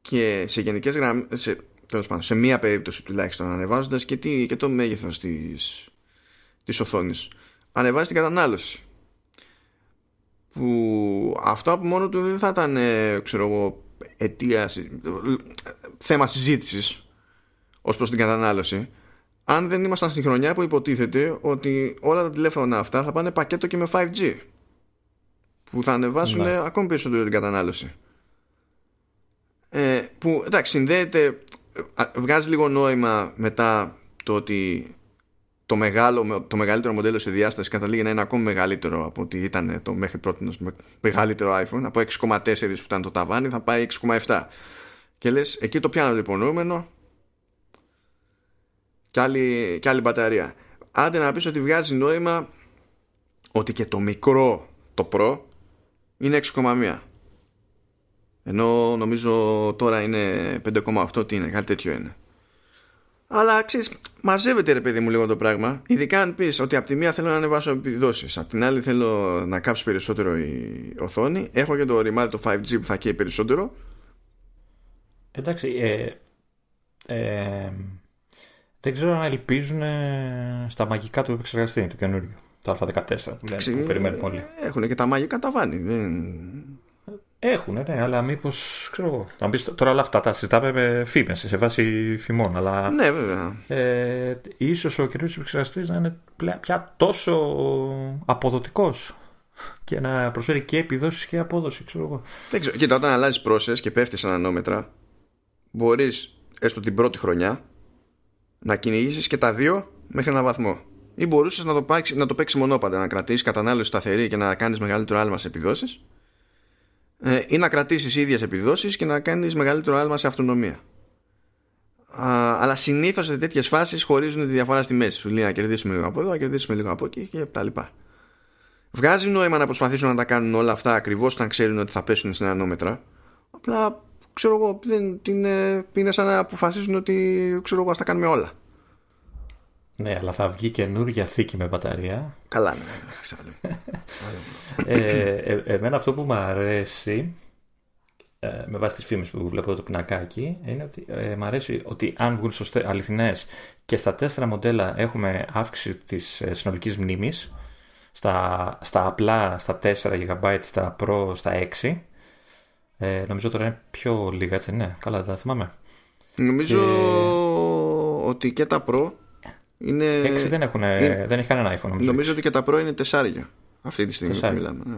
και σε γενικές γραμμές σε, πάντων, σε μία περίπτωση τουλάχιστον ανεβάζοντας και, τι, και το μέγεθος της, της οθόνης ανεβάζεις την κατανάλωση που αυτό από μόνο του δεν θα ήταν ε, ξέρω εγώ αιτία θέμα συζήτησης ως προς την κατανάλωση αν δεν ήμασταν στην χρονιά που υποτίθεται ότι όλα τα τηλέφωνα αυτά θα πάνε πακέτο και με 5G που θα ανεβάσουν ναι. ακόμη περισσότερο την κατανάλωση ε, που εντάξει συνδέεται βγάζει λίγο νόημα μετά το ότι το, μεγάλο, το μεγαλύτερο μοντέλο σε διάσταση καταλήγει να είναι ακόμη μεγαλύτερο από ότι ήταν το μέχρι πρώτη μεγαλύτερο iPhone από 6,4 που ήταν το ταβάνι θα πάει 6,7 και λες εκεί το πιάνω λοιπόν και άλλη, και άλλη μπαταρία. Άντε να πεις ότι βγάζει νόημα ότι και το μικρό, το Pro, είναι 6,1. Ενώ νομίζω τώρα είναι 5,8 τι είναι, κάτι τέτοιο είναι. Αλλά ξέρεις, μαζεύεται ρε παιδί μου λίγο το πράγμα. Ειδικά αν πεις ότι από τη μία θέλω να ανεβάσω επιδόσεις, από την άλλη θέλω να κάψει περισσότερο η οθόνη. Έχω και το ρημάδι το 5G που θα καίει περισσότερο. Εντάξει, ε, ε, δεν ξέρω αν ελπίζουν στα μαγικά του επεξεργαστή, του καινούργιου. Το Α14 που, λένε, που περιμένουμε όλοι. Έχουν και τα μαγικά τα βάνη. Δεν... Έχουν, ναι, αλλά μήπως. ξέρω εγώ. Αν πεις, τώρα όλα αυτά τα συζητάμε με φήμες, σε βάση φημών. Αλλά, ναι, βέβαια. Ε, ίσως ο καινούριο επεξεργαστής να είναι πια τόσο αποδοτικός και να προσφέρει και επιδόσεις και απόδοση, ξέρω εγώ. Δεν ξέρω. Κοίτα, όταν αλλάζεις πρόσε και πέφτεις σε ανανόμετρα, μπορείς έστω την πρώτη χρονιά να κυνηγήσεις και τα δύο μέχρι έναν βαθμό. Ή μπορούσες να το, παίξει, να το παίξεις μονόπαντα, να κρατήσεις κατανάλωση σταθερή και να κάνεις μεγαλύτερο άλμα σε επιδόσεις. Ε, ή να κρατήσεις ίδιες επιδόσεις και να κάνεις μεγαλύτερο άλμα σε αυτονομία. Α, αλλά συνήθως σε τέτοιες φάσεις χωρίζουν τη διαφορά στη μέση. Σου λέει να κερδίσουμε λίγο από εδώ, να κερδίσουμε λίγο από εκεί και τα λοιπά. Βγάζει νόημα να προσπαθήσουν να τα κάνουν όλα αυτά ακριβώς όταν ξέρουν ότι θα πέσουν στην ανώμετρα. Απλά ξέρω εγώ, δεν, την, είναι σαν να αποφασίζουν ότι ξέρω εγώ, ας τα κάνουμε όλα. Ναι, αλλά θα βγει καινούργια θήκη με μπαταρία. Καλά, ναι. ε, ε, εμένα αυτό που μου αρέσει ε, με βάση τις φήμες που βλέπω το πινακάκι είναι ότι ε, μου αρέσει ότι αν βγουν σωστές, αληθινές και στα τέσσερα μοντέλα έχουμε αύξηση της ε, συνολικής μνήμης στα, στα απλά στα 4 GB, στα Pro στα 6 ε, νομίζω τώρα είναι πιο λίγα έτσι ναι, καλά δεν θυμάμαι Νομίζω ότι και τα Pro είναι... 6 δεν, έχουν, είναι... δεν έχει κανένα iPhone νομίζω. νομίζω ότι και τα Pro είναι 4 αυτή τη στιγμή που μιλάμε ναι.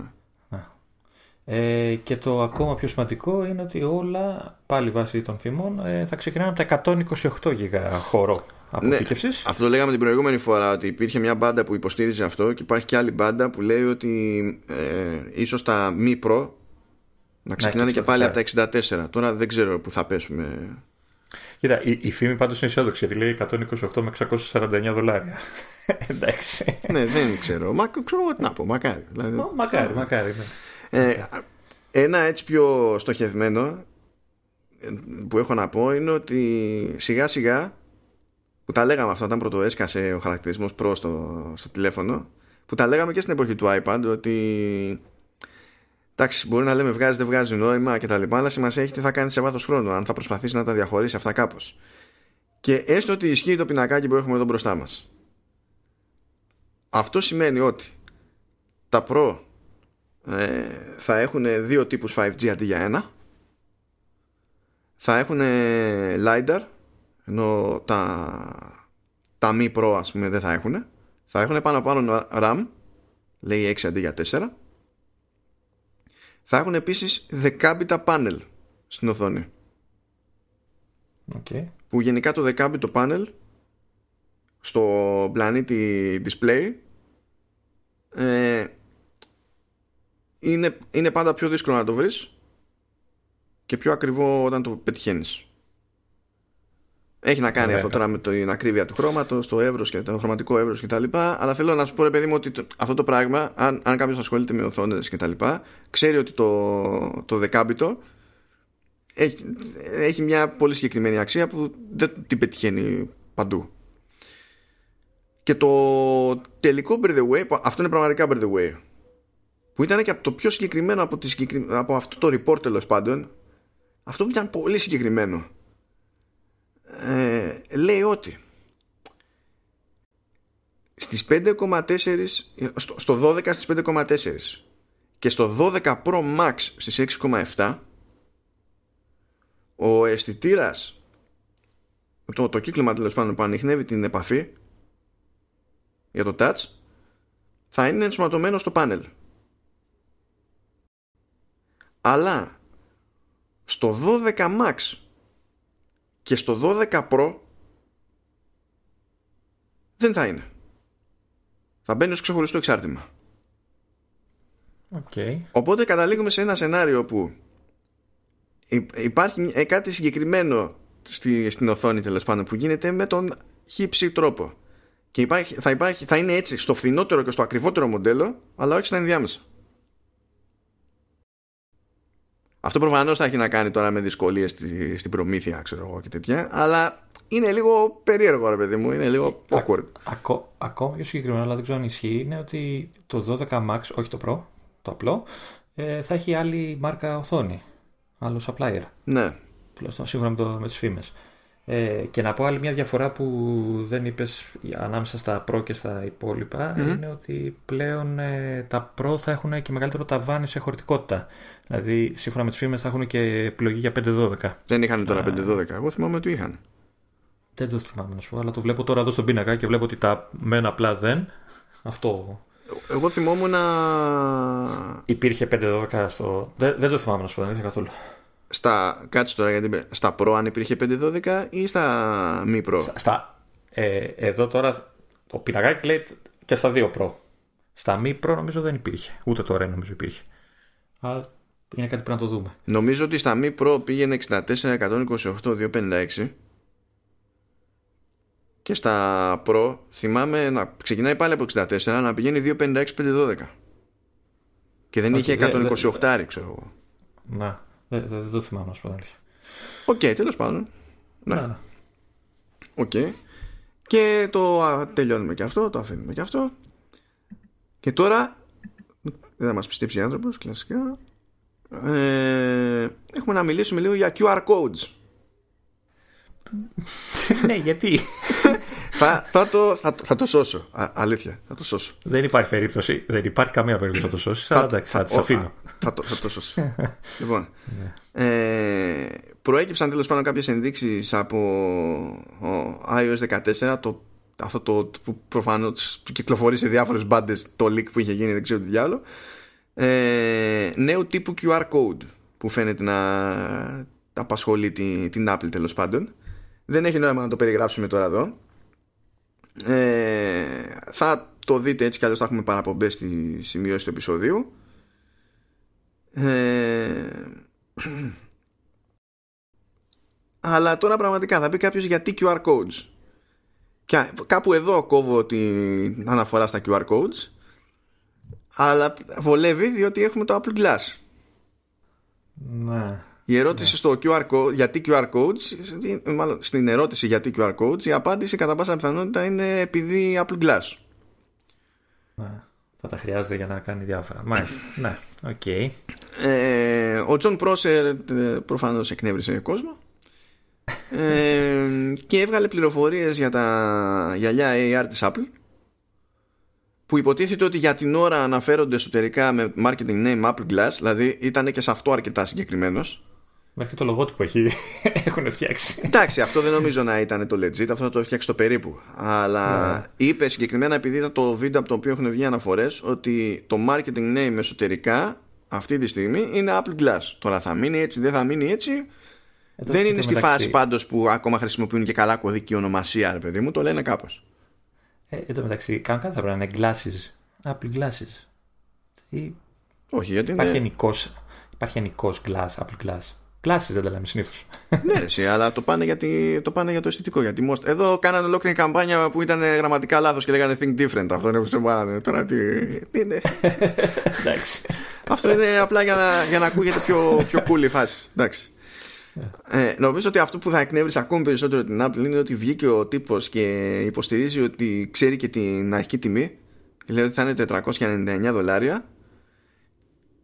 Ε, και το ακόμα πιο σημαντικό είναι ότι όλα, πάλι βάσει των φημών, ε, θα ξεκινάνε από τα 128 γίγα χώρο αποθήκευσης. Ναι, αυτό το λέγαμε την προηγούμενη φορά, ότι υπήρχε μια μπάντα που υποστήριζε αυτό και υπάρχει και άλλη μπάντα που λέει ότι ε, ίσως τα μη Pro να ξεκινάνε και πάλι από τα 64. Τώρα δεν ξέρω που θα πέσουμε. Κοίτα, η, η φήμη πάντως είναι αισιόδοξη γιατί λέει 128 με 649 δολάρια. Εντάξει. ναι, δεν ξέρω. Μα ξέρω τι να πω, μακάρι. Δηλαδή... Μακάρι, μακάρι. Ναι. Ε, ένα έτσι πιο στοχευμένο που έχω να πω είναι ότι σιγά σιγά που τα λέγαμε αυτό όταν πρώτο έσκασε ο χαρακτηρισμός Pro στο, στο τηλέφωνο που τα λέγαμε και στην εποχή του iPad ότι εντάξει μπορεί να λέμε βγάζει δεν βγάζει νόημα και τα λοιπά αλλά σημασία έχει τι θα κάνεις σε βάθος χρόνου αν θα προσπαθήσεις να τα διαχωρίσεις αυτά κάπως. Και έστω ότι ισχύει το πινακάκι που έχουμε εδώ μπροστά μας. Αυτό σημαίνει ότι τα Pro ε, θα έχουν δύο τύπους 5G αντί για ένα. Θα έχουν LiDAR ενώ τα, τα μη Pro ας πούμε δεν θα έχουν θα έχουν πάνω πάνω RAM λέει 6 αντί για 4 θα έχουν επίσης δεκάμπιτα panel στην οθόνη okay. που γενικά το δεκάμπιτο panel στο πλανήτη display ε, είναι, είναι πάντα πιο δύσκολο να το βρεις και πιο ακριβό όταν το πετυχαίνεις. Έχει να κάνει αυτό τώρα με την ακρίβεια του χρώματος, το εύρος και το χρωματικό εύρος κτλ. Αλλά θέλω να σου πω, ρε παιδί μου, ότι αυτό το πράγμα, αν, αν κάποιος ασχολείται με οθόνες κτλ., ξέρει ότι το, το δεκάμπιτο έχει, έχει μια πολύ συγκεκριμένη αξία που δεν την πετυχαίνει παντού. Και το τελικό by the way, αυτό είναι πραγματικά by the way, που ήταν και από το πιο συγκεκριμένο από, τη από αυτό το report τέλος πάντων αυτό που ήταν πολύ συγκεκριμένο ε, λέει ότι στις 5,4 στο, στο 12 στις 5,4 και στο 12 Pro Max στις 6,7 ο αισθητήρας το, το κύκλωμα τέλος πάντων που ανοιχνεύει την επαφή για το touch θα είναι ενσωματωμένο στο πάνελ. Αλλά στο 12 Max και στο 12 Pro δεν θα είναι. Θα μπαίνεις ως ξεχωριστό εξάρτημα. Okay. Οπότε καταλήγουμε σε ένα σενάριο που υπάρχει ε, κάτι συγκεκριμένο στη, στην οθόνη τέλος πάντων που γίνεται με τον χύψη τρόπο. Και υπάρχει, θα, υπάρχει, θα είναι έτσι στο φθηνότερο και στο ακριβότερο μοντέλο, αλλά όχι στα ενδιάμεσα. Αυτό προφανώς θα έχει να κάνει τώρα με δυσκολίες στη, στην προμήθεια, ξέρω εγώ και τέτοια. Αλλά είναι λίγο περίεργο, ρε παιδί μου. Είναι λίγο awkward. ακό, ακόμα πιο συγκεκριμένο, αλλά δεν ξέρω αν ισχύει, είναι ότι το 12 Max, όχι το Pro, το απλό, ε, θα έχει άλλη μάρκα οθόνη. Άλλο supplier. Ναι. Τουλάχιστον σύμφωνα με, το, με τις φήμες. Ε, και να πω άλλη μια διαφορά που δεν είπες ανάμεσα στα Pro και στα υπολοιπα είναι ότι πλέον ε, τα Pro θα έχουν και μεγαλύτερο ταβάνι σε χωρητικότητα. Δηλαδή, σύμφωνα με τις φήμες, θα έχουν και επιλογή για 5-12. Δεν είχαν τώρα 5-12. Εγώ θυμάμαι ότι είχαν. Δεν το θυμάμαι να σου πω, αλλά το βλέπω τώρα εδώ στον πίνακα και βλέπω ότι τα μεν απλά δεν. Αυτό. Εγώ θυμόμουν να. Υπήρχε 5-12 στο. Δεν, δεν το θυμάμαι να σου πω, δεν καθόλου στα, κάτσε τώρα γιατί στα Pro αν υπήρχε 512 ή στα μη Pro; Στα, ε, εδώ τώρα το πινακάκι λέει και στα δύο Pro. Στα μη Pro νομίζω δεν υπήρχε. Ούτε τώρα νομίζω υπήρχε. Αλλά είναι κάτι που να το δούμε. Νομίζω ότι στα μη Pro πήγαινε 64, 128, 256 και στα Pro θυμάμαι να ξεκινάει πάλι από 64 να πηγαίνει 256, 512 και δεν είχε 128 ξέρω εγώ. Να. Δεν, δεν το θυμάμαι, να σου πω αλήθεια. OK, okay, τέλος πάντων. Ναι. ναι. OK. Okay. Και το τελειώνουμε και αυτό, το αφήνουμε και αυτό. Και τώρα δεν θα μας πιστέψει άνθρωπος, κλασικά. Ε, έχουμε έχουμε να μιλήσουμε λίγο για QR codes. ναι, γιατί; θα, θα, το, θα, θα το σώσω. Α, αλήθεια, θα το σώσω. Δεν υπάρχει περίπτωση. Δεν υπάρχει καμία περίπτωση να το σώσεις. Αλλά εντάξει, θα, θα, αφήνω. Θα, το, θα το σώσω. λοιπόν. Ναι. Ε, προέκυψαν τέλος πάντων κάποιες ενδείξεις από iOS 14, το, αυτό το που προφανώς κυκλοφορεί σε διάφορες μπάντες το leak που είχε γίνει, δεν ξέρω τι διάλογο. Ε, νέου τύπου QR code που φαίνεται να απασχολεί την, την Apple τέλος πάντων. Δεν έχει νόημα να το περιγράψουμε τώρα εδώ. Ε, θα το δείτε έτσι κι αλλιώς θα έχουμε παραπομπές στη σημειώση του επεισοδίου. Ε, αλλά τώρα πραγματικά θα πει κάποιος γιατί QR codes. Και κάπου εδώ κόβω την αναφορά στα QR codes αλλά βολεύει διότι έχουμε το Apple Glass. Ναι. Η ερώτηση ναι. στο QR code, γιατί QR codes, μάλλον στην ερώτηση γιατί QR codes, η απάντηση κατά πάσα πιθανότητα είναι επειδή Apple Glass. Ναι, θα τα χρειάζεται για να κάνει διάφορα. Μάλιστα. ναι, OK. Okay. Ε, ο Τζον Πρόσερ προφανώς εκνεύρισε κόσμο ε, και έβγαλε πληροφορίες για τα γυαλιά AR της Apple που υποτίθεται ότι για την ώρα αναφέρονται εσωτερικά με marketing name Apple Glass, δηλαδή ήταν και σε αυτό αρκετά συγκεκριμένος. Μέχρι το λογότυπο έχει, έχουν φτιάξει. Εντάξει, αυτό δεν νομίζω να ήταν το legit, αυτό θα το φτιάξει το περίπου. Αλλά yeah. Ναι. είπε συγκεκριμένα, επειδή είδα το βίντεο από το οποίο έχουν βγει αναφορές, ότι το marketing name εσωτερικά αυτή τη στιγμή είναι Apple Glass. Τώρα θα μείνει έτσι, δεν θα μείνει έτσι. Ε, δεν είναι στη μεταξύ... φάση πάντως που ακόμα χρησιμοποιούν και καλά κωδική ονομασία, ρε παιδί μου, το λένε κάπως. Ε, εν τω μεταξύ, κάνω κάτι θα πρέπει να είναι glasses. Apple glasses. Ή... Όχι, γιατί υπάρχει είναι... Ενικός, υπάρχει ενικός glass, Apple glass. Glasses δεν τα λέμε συνήθως. ναι, εσύ, αλλά το πάνε, για το πάνε για το αισθητικό. Γιατί most... Εδώ κάνανε ολόκληρη καμπάνια που ήταν γραμματικά λάθος και λέγανε think different. Αυτό είναι που σε πάνε. Τώρα τι. είναι; Εντάξει. Αυτό είναι απλά για να, για να ακούγεται πιο, πιο cool η φάση. Εντάξει. Ε, νομίζω ότι αυτό που θα εκνεύρει ακόμη περισσότερο την Apple είναι ότι βγήκε ο τύπος και υποστηρίζει ότι ξέρει και την αρχική τιμή. Λέει ότι θα είναι 499 δολάρια.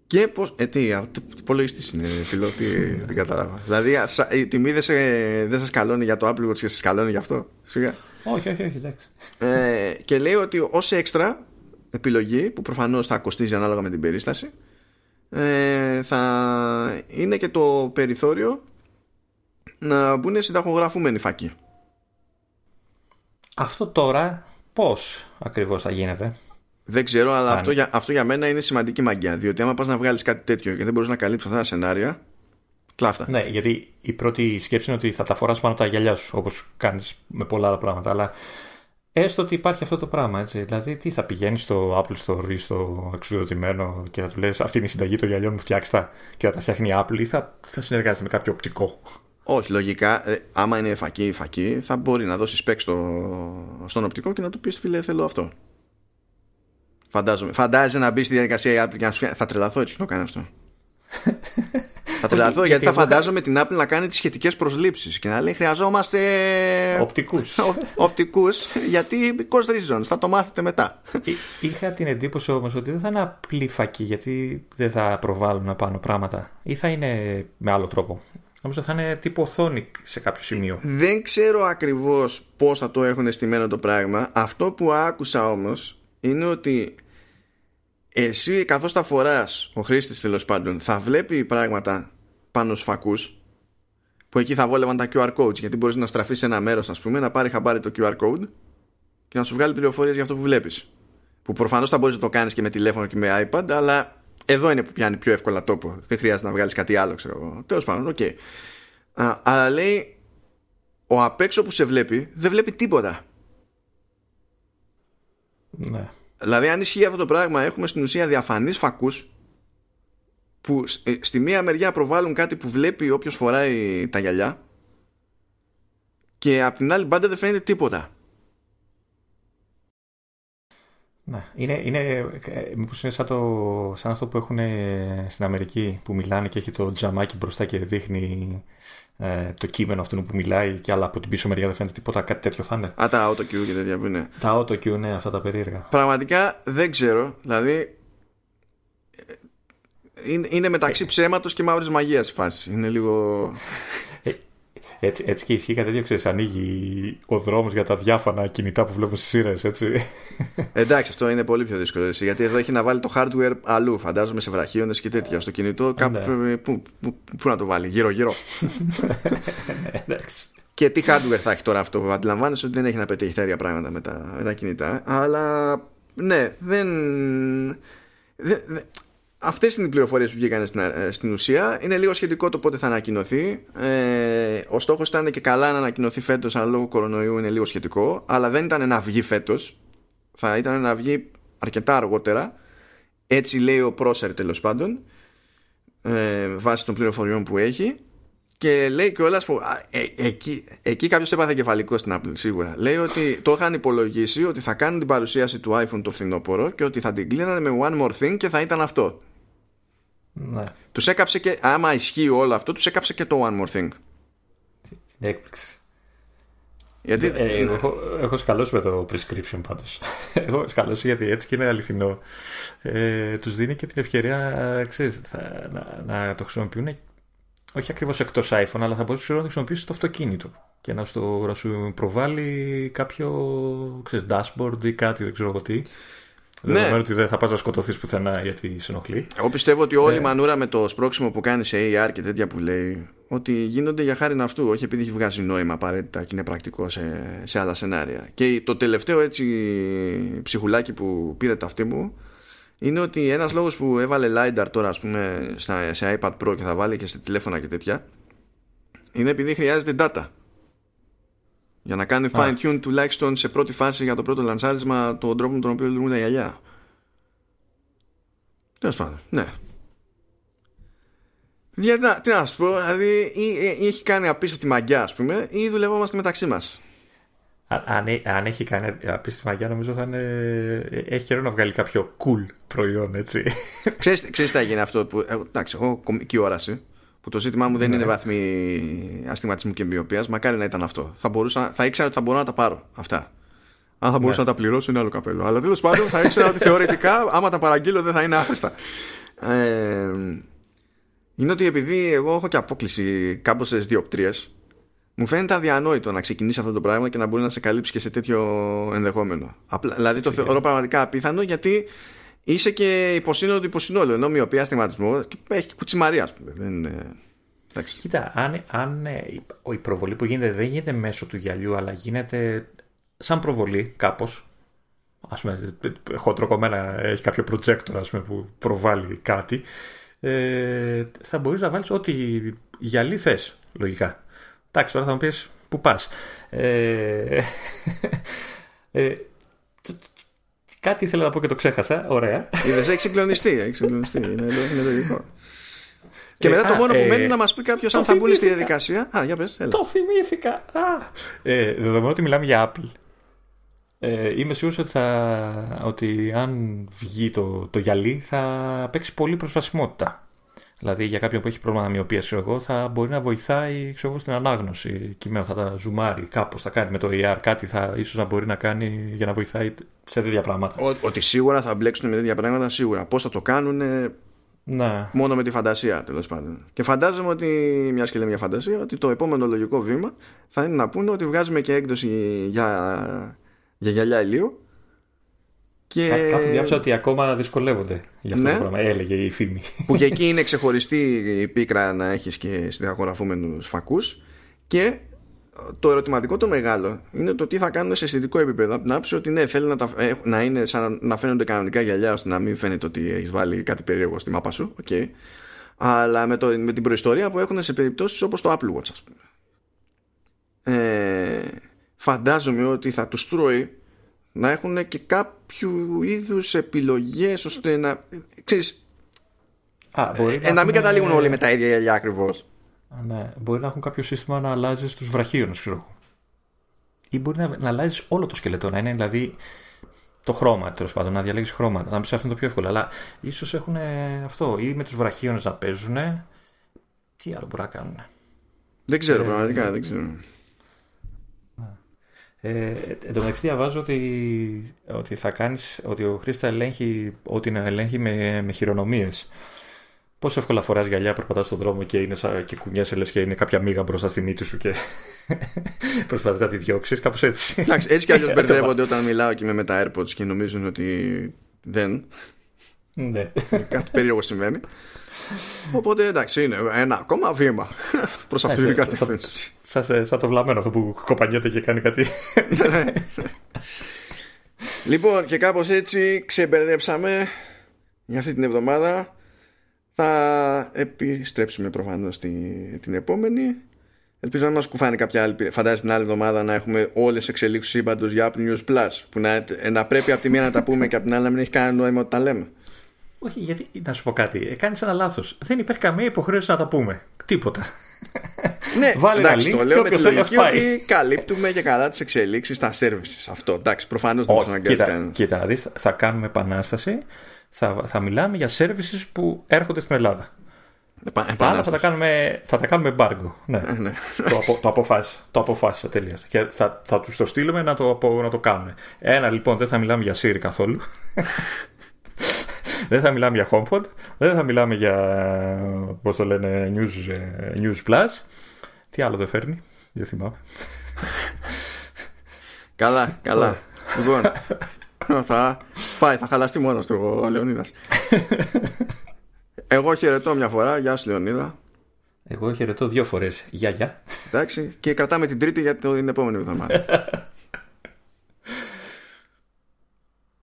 Και πώς. Ε, τι, υπολογιστής είναι, φίλο, τι δεν κατάλαβα. Δηλαδή η τιμή δεν, δεν σας καλώνει για το Apple Watch και σας καλώνει για αυτό. Σιγά. Όχι, όχι, όχι, εντάξει. Ε, και λέει ότι ως έξτρα επιλογή, που προφανώς θα κοστίζει ανάλογα με την περίσταση, ε, θα είναι και το περιθώριο να μπουν συνταγογραφούμενοι φακοί. Αυτό τώρα πώς ακριβώς θα γίνεται; Δεν ξέρω, αλλά αυτό για, αυτό για μένα είναι σημαντική μαγιά. Διότι άμα πας να βγάλεις κάτι τέτοιο και δεν μπορείς να καλύψεις αυτά τα σενάρια, κλάφτα. Ναι, γιατί η πρώτη σκέψη είναι ότι θα τα φοράς πάνω από τα γυαλιά σου, όπως κάνεις με πολλά άλλα πράγματα. Αλλά έστω ότι υπάρχει αυτό το πράγμα, έτσι. Δηλαδή, τι θα πηγαίνεις στο Apple Store ή στο εξουδοτημένο και θα του λες αυτή είναι η συνταγή το γυαλιό μου, φτιάξτε και θα τα φτιάχνει η Apple ή θα, θα συνεργάζεται με κάποιο οπτικό. Όχι, λογικά, ε, άμα είναι φακή φακή, θα μπορεί να δώσεις σπέξ στο, στον οπτικό και να του πεις φίλε, θέλω αυτό. Φαντάζομαι. Φαντάζεσαι να μπεις στη διαδικασία η Apple και να σου Θα τρελαθώ έτσι και το κάνει αυτό. θα τρελαθώ γιατί θα φαντάζομαι την Apple να κάνει τις σχετικές προσλήψεις και να λέει χρειαζόμαστε. Οπτικούς. Οπτικούς γιατί cost reasons. Θα το μάθετε μετά. Είχα την εντύπωση όμως ότι δεν θα είναι απλή φακή γιατί δεν θα προβάλλουν πάνω πράγματα ή θα είναι με άλλο τρόπο. Νομίζω θα είναι τύπο οθόνη σε κάποιο σημείο. Δεν ξέρω ακριβώς πώς θα το έχουν στημένο το πράγμα. Αυτό που άκουσα όμως είναι ότι εσύ καθώς τα φοράς, ο χρήστης τέλος πάντων, θα βλέπει πράγματα πάνω στους φακούς που εκεί θα βόλευαν τα QR codes γιατί μπορείς να στραφείς σε ένα μέρος ας πούμε, να πάρει χαμπάρι το QR code και να σου βγάλει πληροφορίες για αυτό που βλέπεις. Που προφανώς θα μπορείς να το κάνεις και με τηλέφωνο και με iPad αλλά εδώ είναι που πιάνει πιο εύκολα τόπο. Δεν χρειάζεται να βγάλεις κάτι άλλο, ξέρω εγώ. Τέλος πάντων, OK. Okay. Αλλά λέει, ο απ' έξω που σε βλέπει δεν βλέπει τίποτα. Ναι. Δηλαδή, αν ισχύει αυτό το πράγμα, έχουμε στην ουσία διαφανείς φακούς που ε, στη μία μεριά προβάλλουν κάτι που βλέπει όποιος φοράει τα γυαλιά και από την άλλη μπάντα δεν φαίνεται τίποτα. Ναι, είναι, είναι, ε, μήπως είναι σαν, το, σαν αυτό που έχουν στην Αμερική που μιλάνε και έχει το τζαμάκι μπροστά και δείχνει ε, το κείμενο αυτού που μιλάει και άλλα από την πίσω μεριά δεν φαίνεται τίποτα, κάτι τέτοιο θα είναι. Α, τα AutoCue και τέτοια που είναι. Τα AutoCue, ναι, αυτά τα περίεργα. Πραγματικά δεν ξέρω, δηλαδή είναι, είναι μεταξύ ε. ψέματος και μαύρης μαγείας η φάση. Είναι λίγο... Ε, έτσι, έτσι και ισχύει κάτι τέτοιο, ξέρεις, ανοίγει ο δρόμος για τα διάφανα κινητά που βλέπουμε στις σειρές, έτσι. Εντάξει, αυτό είναι πολύ πιο δύσκολο, έτσι, γιατί εδώ έχει να βάλει το hardware αλλού, φαντάζομαι σε βραχίονες και τέτοια. Στο κινητό, κάπου, ναι. πού, πού, πού, να το βάλει, γύρω-γύρω. Εντάξει. Και τι hardware θα έχει τώρα αυτό. Αντιλαμβάνεσαι ότι δεν έχει να πετύχει τέτοια πράγματα με τα, με τα κινητά. Αλλά ναι, δεν. δεν, δεν Αυτές είναι οι πληροφορίες που βγήκαν στην, ε, στην ουσία. Είναι λίγο σχετικό το πότε θα ανακοινωθεί. Ε, ο στόχος ήταν και καλά να ανακοινωθεί φέτος, αλλά λόγω κορονοϊού είναι λίγο σχετικό. Αλλά δεν ήταν να βγει φέτος. Θα ήταν να βγει αρκετά αργότερα. Έτσι λέει ο Πρόσερ τέλος πάντων. Ε, βάσει των πληροφοριών που έχει. Και λέει κιόλας που ε, εκεί, εκεί κάποιος έπαθε κεφαλικό στην Apple σίγουρα. Λέει ότι το είχαν υπολογίσει ότι θα κάνουν την παρουσίαση του iPhone το φθινόπωρο και ότι θα την κλείνανε με one more thing και θα ήταν αυτό. Ναι. Τους έκαψε και, άμα ισχύει όλο αυτό, τους έκαψε και το one more thing. Την έκπληξη. Γιατί, ε, ε, έχω, έχω σκαλώσει με το prescription πάντως. έχω σκαλώσει γιατί έτσι και είναι αληθινό. Ε, τους δίνει και την ευκαιρία ξέρεις, θα, να, να το χρησιμοποιούν όχι ακριβώς εκτός iPhone, αλλά θα μπορούσε να χρησιμοποιήσεις το αυτοκίνητο και να, στο, να σου προβάλλει κάποιο ξέρεις, dashboard ή κάτι, δεν ξέρω εγώ τι. Ναι. Δεδομένου ότι δεν θα πας να σκοτωθείς πουθενά γιατί σε ενοχλεί. Εγώ πιστεύω ότι όλη η ε. μανούρα με το σπρώξιμο που κάνει σε AR και τέτοια που λέει ότι γίνονται για χάρη αυτού, όχι επειδή έχει βγάζει νόημα απαραίτητα και είναι πρακτικό σε, σε άλλα σενάρια. Και το τελευταίο έτσι ψυχουλάκι που πήρε ταυτή μου είναι ότι ένας λόγος που έβαλε LiDAR τώρα ας πούμε σε iPad Pro και θα βάλει και σε τηλέφωνα και τέτοια είναι επειδή χρειάζεται data για να κάνει fine tune τουλάχιστον σε πρώτη φάση για το πρώτο λανσάρισμα τον τρόπο με τον οποίο λειτουργούν τα γυαλιά. Τέλος πάντων, ναι. Για, τι να σου πω, δηλαδή ή, ή, έχει κάνει απίστευτη μαγιά, ας πούμε, ή δουλευόμαστε μεταξύ μας. Αν, αν έχει κάνει απίστευτη μαγιά, νομίζω θα είναι. Έχει καιρό να βγάλει κάποιο cool προϊόν, έτσι. Ξέρεις, ξέρεις τι θα γίνει αυτό που. Ε, εντάξει, έχω κομική όραση που το ζήτημά μου δεν ναι. είναι βαθμή αστηματισμού και μοιοπίας. Μακάρι να ήταν αυτό. Θα, μπορούσα, θα ήξερα ότι θα μπορώ να τα πάρω αυτά. Αν θα μπορούσα ναι. να τα πληρώσω είναι άλλο καπέλο. Αλλά τέλος πάντων θα ήξερα ότι θεωρητικά, άμα τα παραγγείλω, δεν θα είναι άχρηστα. Ε, είναι ότι επειδή εγώ έχω και απόκληση κάμποσε διοπτρίε, μου φαίνεται αδιανόητο να ξεκινήσει αυτό το πράγμα και να μπορεί να σε καλύψει και σε τέτοιο ενδεχόμενο. Απλά, δηλαδή το θεωρώ πραγματικά απίθανο γιατί είσαι και υποσύνολο του υποσύνολου. Ενώ μοιοπία στιγματισμό έχει κουτσιμαρία, ας πούμε. Δεν είναι... Κοίτα, αν, αν ε, η προβολή που γίνεται δεν γίνεται μέσω του γυαλιού, αλλά γίνεται σαν προβολή κάπως. Α πούμε, χοντροκομμένα έχει κάποιο projector ας πούμε, που προβάλλει κάτι. Ε, θα μπορείς να βάλεις ό,τι γυαλί θες, λογικά. Εντάξει, τώρα θα μου πεις πού πας. Ε, ε, Κάτι ήθελα να πω και το ξέχασα. Ωραία. Είδες, έχει συγκλονιστεί. Έχει συγκλονιστεί. Είναι, είναι λογικό. Και μετά ε, το μόνο που ε, μένει να μας πει κάποιος αν θα μπουν στη διαδικασία. Α, για πες, έλα. Το θυμήθηκα. Α. Ε, δεδομένου ότι μιλάμε για Apple. Ε, είμαι σίγουρος ότι, θα, ότι αν βγει το, το γυαλί θα παίξει πολύ προσβασιμότητα. Δηλαδή για κάποιον που έχει πρόβλημα μοιοπία, εγώ, θα μπορεί να βοηθάει ξέρω, στην ανάγνωση κειμένου. Θα τα ζουμάρει κάπως, θα κάνει με το AR κάτι, θα ίσως να μπορεί να κάνει για να βοηθάει σε τέτοια πράγματα. Ό, ότι σίγουρα θα μπλέξουν με τέτοια πράγματα, σίγουρα. Πώς θα το κάνουν, να. μόνο με τη φαντασία τέλος πάντων. Και φαντάζομαι ότι, μιας και λέμε για φαντασία, ότι το επόμενο λογικό βήμα θα είναι να πούνε ότι βγάζουμε και έκδοση για, για γυαλιά ηλίου και... Κάπου διάβασα ότι ακόμα δυσκολεύονται για αυτό ναι. το πράγμα, έλεγε η φήμη. Που και εκεί είναι ξεχωριστή η πίκρα να έχεις και συνδεχογραφούμενου φακούς. Και το ερωτηματικό το μεγάλο είναι το τι θα κάνουν σε αισθητικό επίπεδο. Από την άποψη ότι ναι, θέλει να, τα, ε, να είναι σαν να φαίνονται κανονικά γυαλιά ώστε να μην φαίνεται ότι έχεις βάλει κάτι περίεργο στη μάπα σου. Okay. Αλλά με, το, με την προϊστορία που έχουν σε περιπτώσεις όπως το Apple Watch, ας πούμε. Ε, φαντάζομαι ότι θα τους τρώει να έχουν και κάποιου είδους επιλογές ώστε να ξέρεις Α, μπορεί ε, να, να μην καταλήγουν όλοι με τα ίδια γυαλιά ακριβώς. Ναι, μπορεί να έχουν κάποιο σύστημα να αλλάζεις τους βραχίονου, ξέρω Ή μπορεί να, να αλλάζεις όλο το σκελετό, να είναι δηλαδή το χρώμα, τέλος πάντων, να διαλέγεις χρώματα. Να πει αυτό είναι το πιο εύκολο. Αλλά ίσως έχουν αυτό, ή με τους βραχίονου να παίζουν. Τι άλλο μπορεί να κάνουν. Δεν ξέρω, ε, πραγματικά δεν ξέρω. Ε, εν τω μεταξύ διαβάζω ότι, ότι, θα κάνεις, ότι ο χρήστη θα ελέγχει ότι να ελέγχει με, με χειρονομίες. Πόσο εύκολα φοράς γυαλιά, περπατάς στον δρόμο και, είναι σαν, και κουνιέσαι λες και είναι κάποια μίγα μπροστά στη μύτη σου και προσπαθείς να τη διώξεις. Κάπως έτσι. Εντάξει, έτσι κι αλλιώς μπερδεύονται όταν μιλάω και είμαι με τα AirPods και νομίζουν ότι δεν. Ναι. Κάτι περίεργο συμβαίνει. Οπότε εντάξει, είναι ένα ακόμα βήμα προς αυτή την κατεύθυνση. Σαν το βλαμμένο αυτό που κοπανιέται και κάνει κάτι. Ναι. λοιπόν, και κάπως έτσι ξεμπερδέψαμε για αυτή την εβδομάδα. Θα επιστρέψουμε προφανώς την επόμενη. Ελπίζω να μας κουφάνει κάποια άλλη. Φαντάζομαι την άλλη εβδομάδα να έχουμε όλες τι εξελίξεις σύμπαντος για Apple News Plus. Που να, να πρέπει από τη μία να τα πούμε και από την άλλη να μην έχει κανένα νόημα ότι τα λέμε. Όχι, γιατί να σου πω κάτι. Ε, Κάνεις ένα λάθος. Δεν υπάρχει καμία υποχρέωση να τα πούμε. Τίποτα. Ναι, Βάλε εντάξει, το λέω με τη λογική ότι καλύπτουμε για καλά τις εξελίξεις στα services. Αυτό. Εντάξει, προφανώς δεν μας αναγκάζει κανένας. Κοίτα, να δεις, θα κάνουμε επανάσταση. Θα, θα μιλάμε για services που έρχονται στην Ελλάδα. Επα, θα τα κάνουμε, θα τα κάνουμε embargo. Ναι. Ε, ναι. το, απο, το, αποφάσισα, το αποφάσισα τελείως. Και θα, θα τους το στείλουμε να το, να το κάνουμε. Ένα λοιπόν, δεν θα μιλάμε για Siri καθόλου. δεν θα μιλάμε για HomePod. Δεν θα μιλάμε για πώς το λένε News, ε, News Plus. Τι άλλο δεν φέρνει, δεν θυμάμαι. καλά, καλά. λοιπόν, θα πάει, θα χαλαστεί μόνος του ο Λεωνίδας. Εγώ χαιρετώ μια φορά. Γεια σου, Λεωνίδα. Εγώ χαιρετώ δύο φορές. Γεια, γεια. Εντάξει, και κρατάμε την τρίτη για την επόμενη εβδομάδα.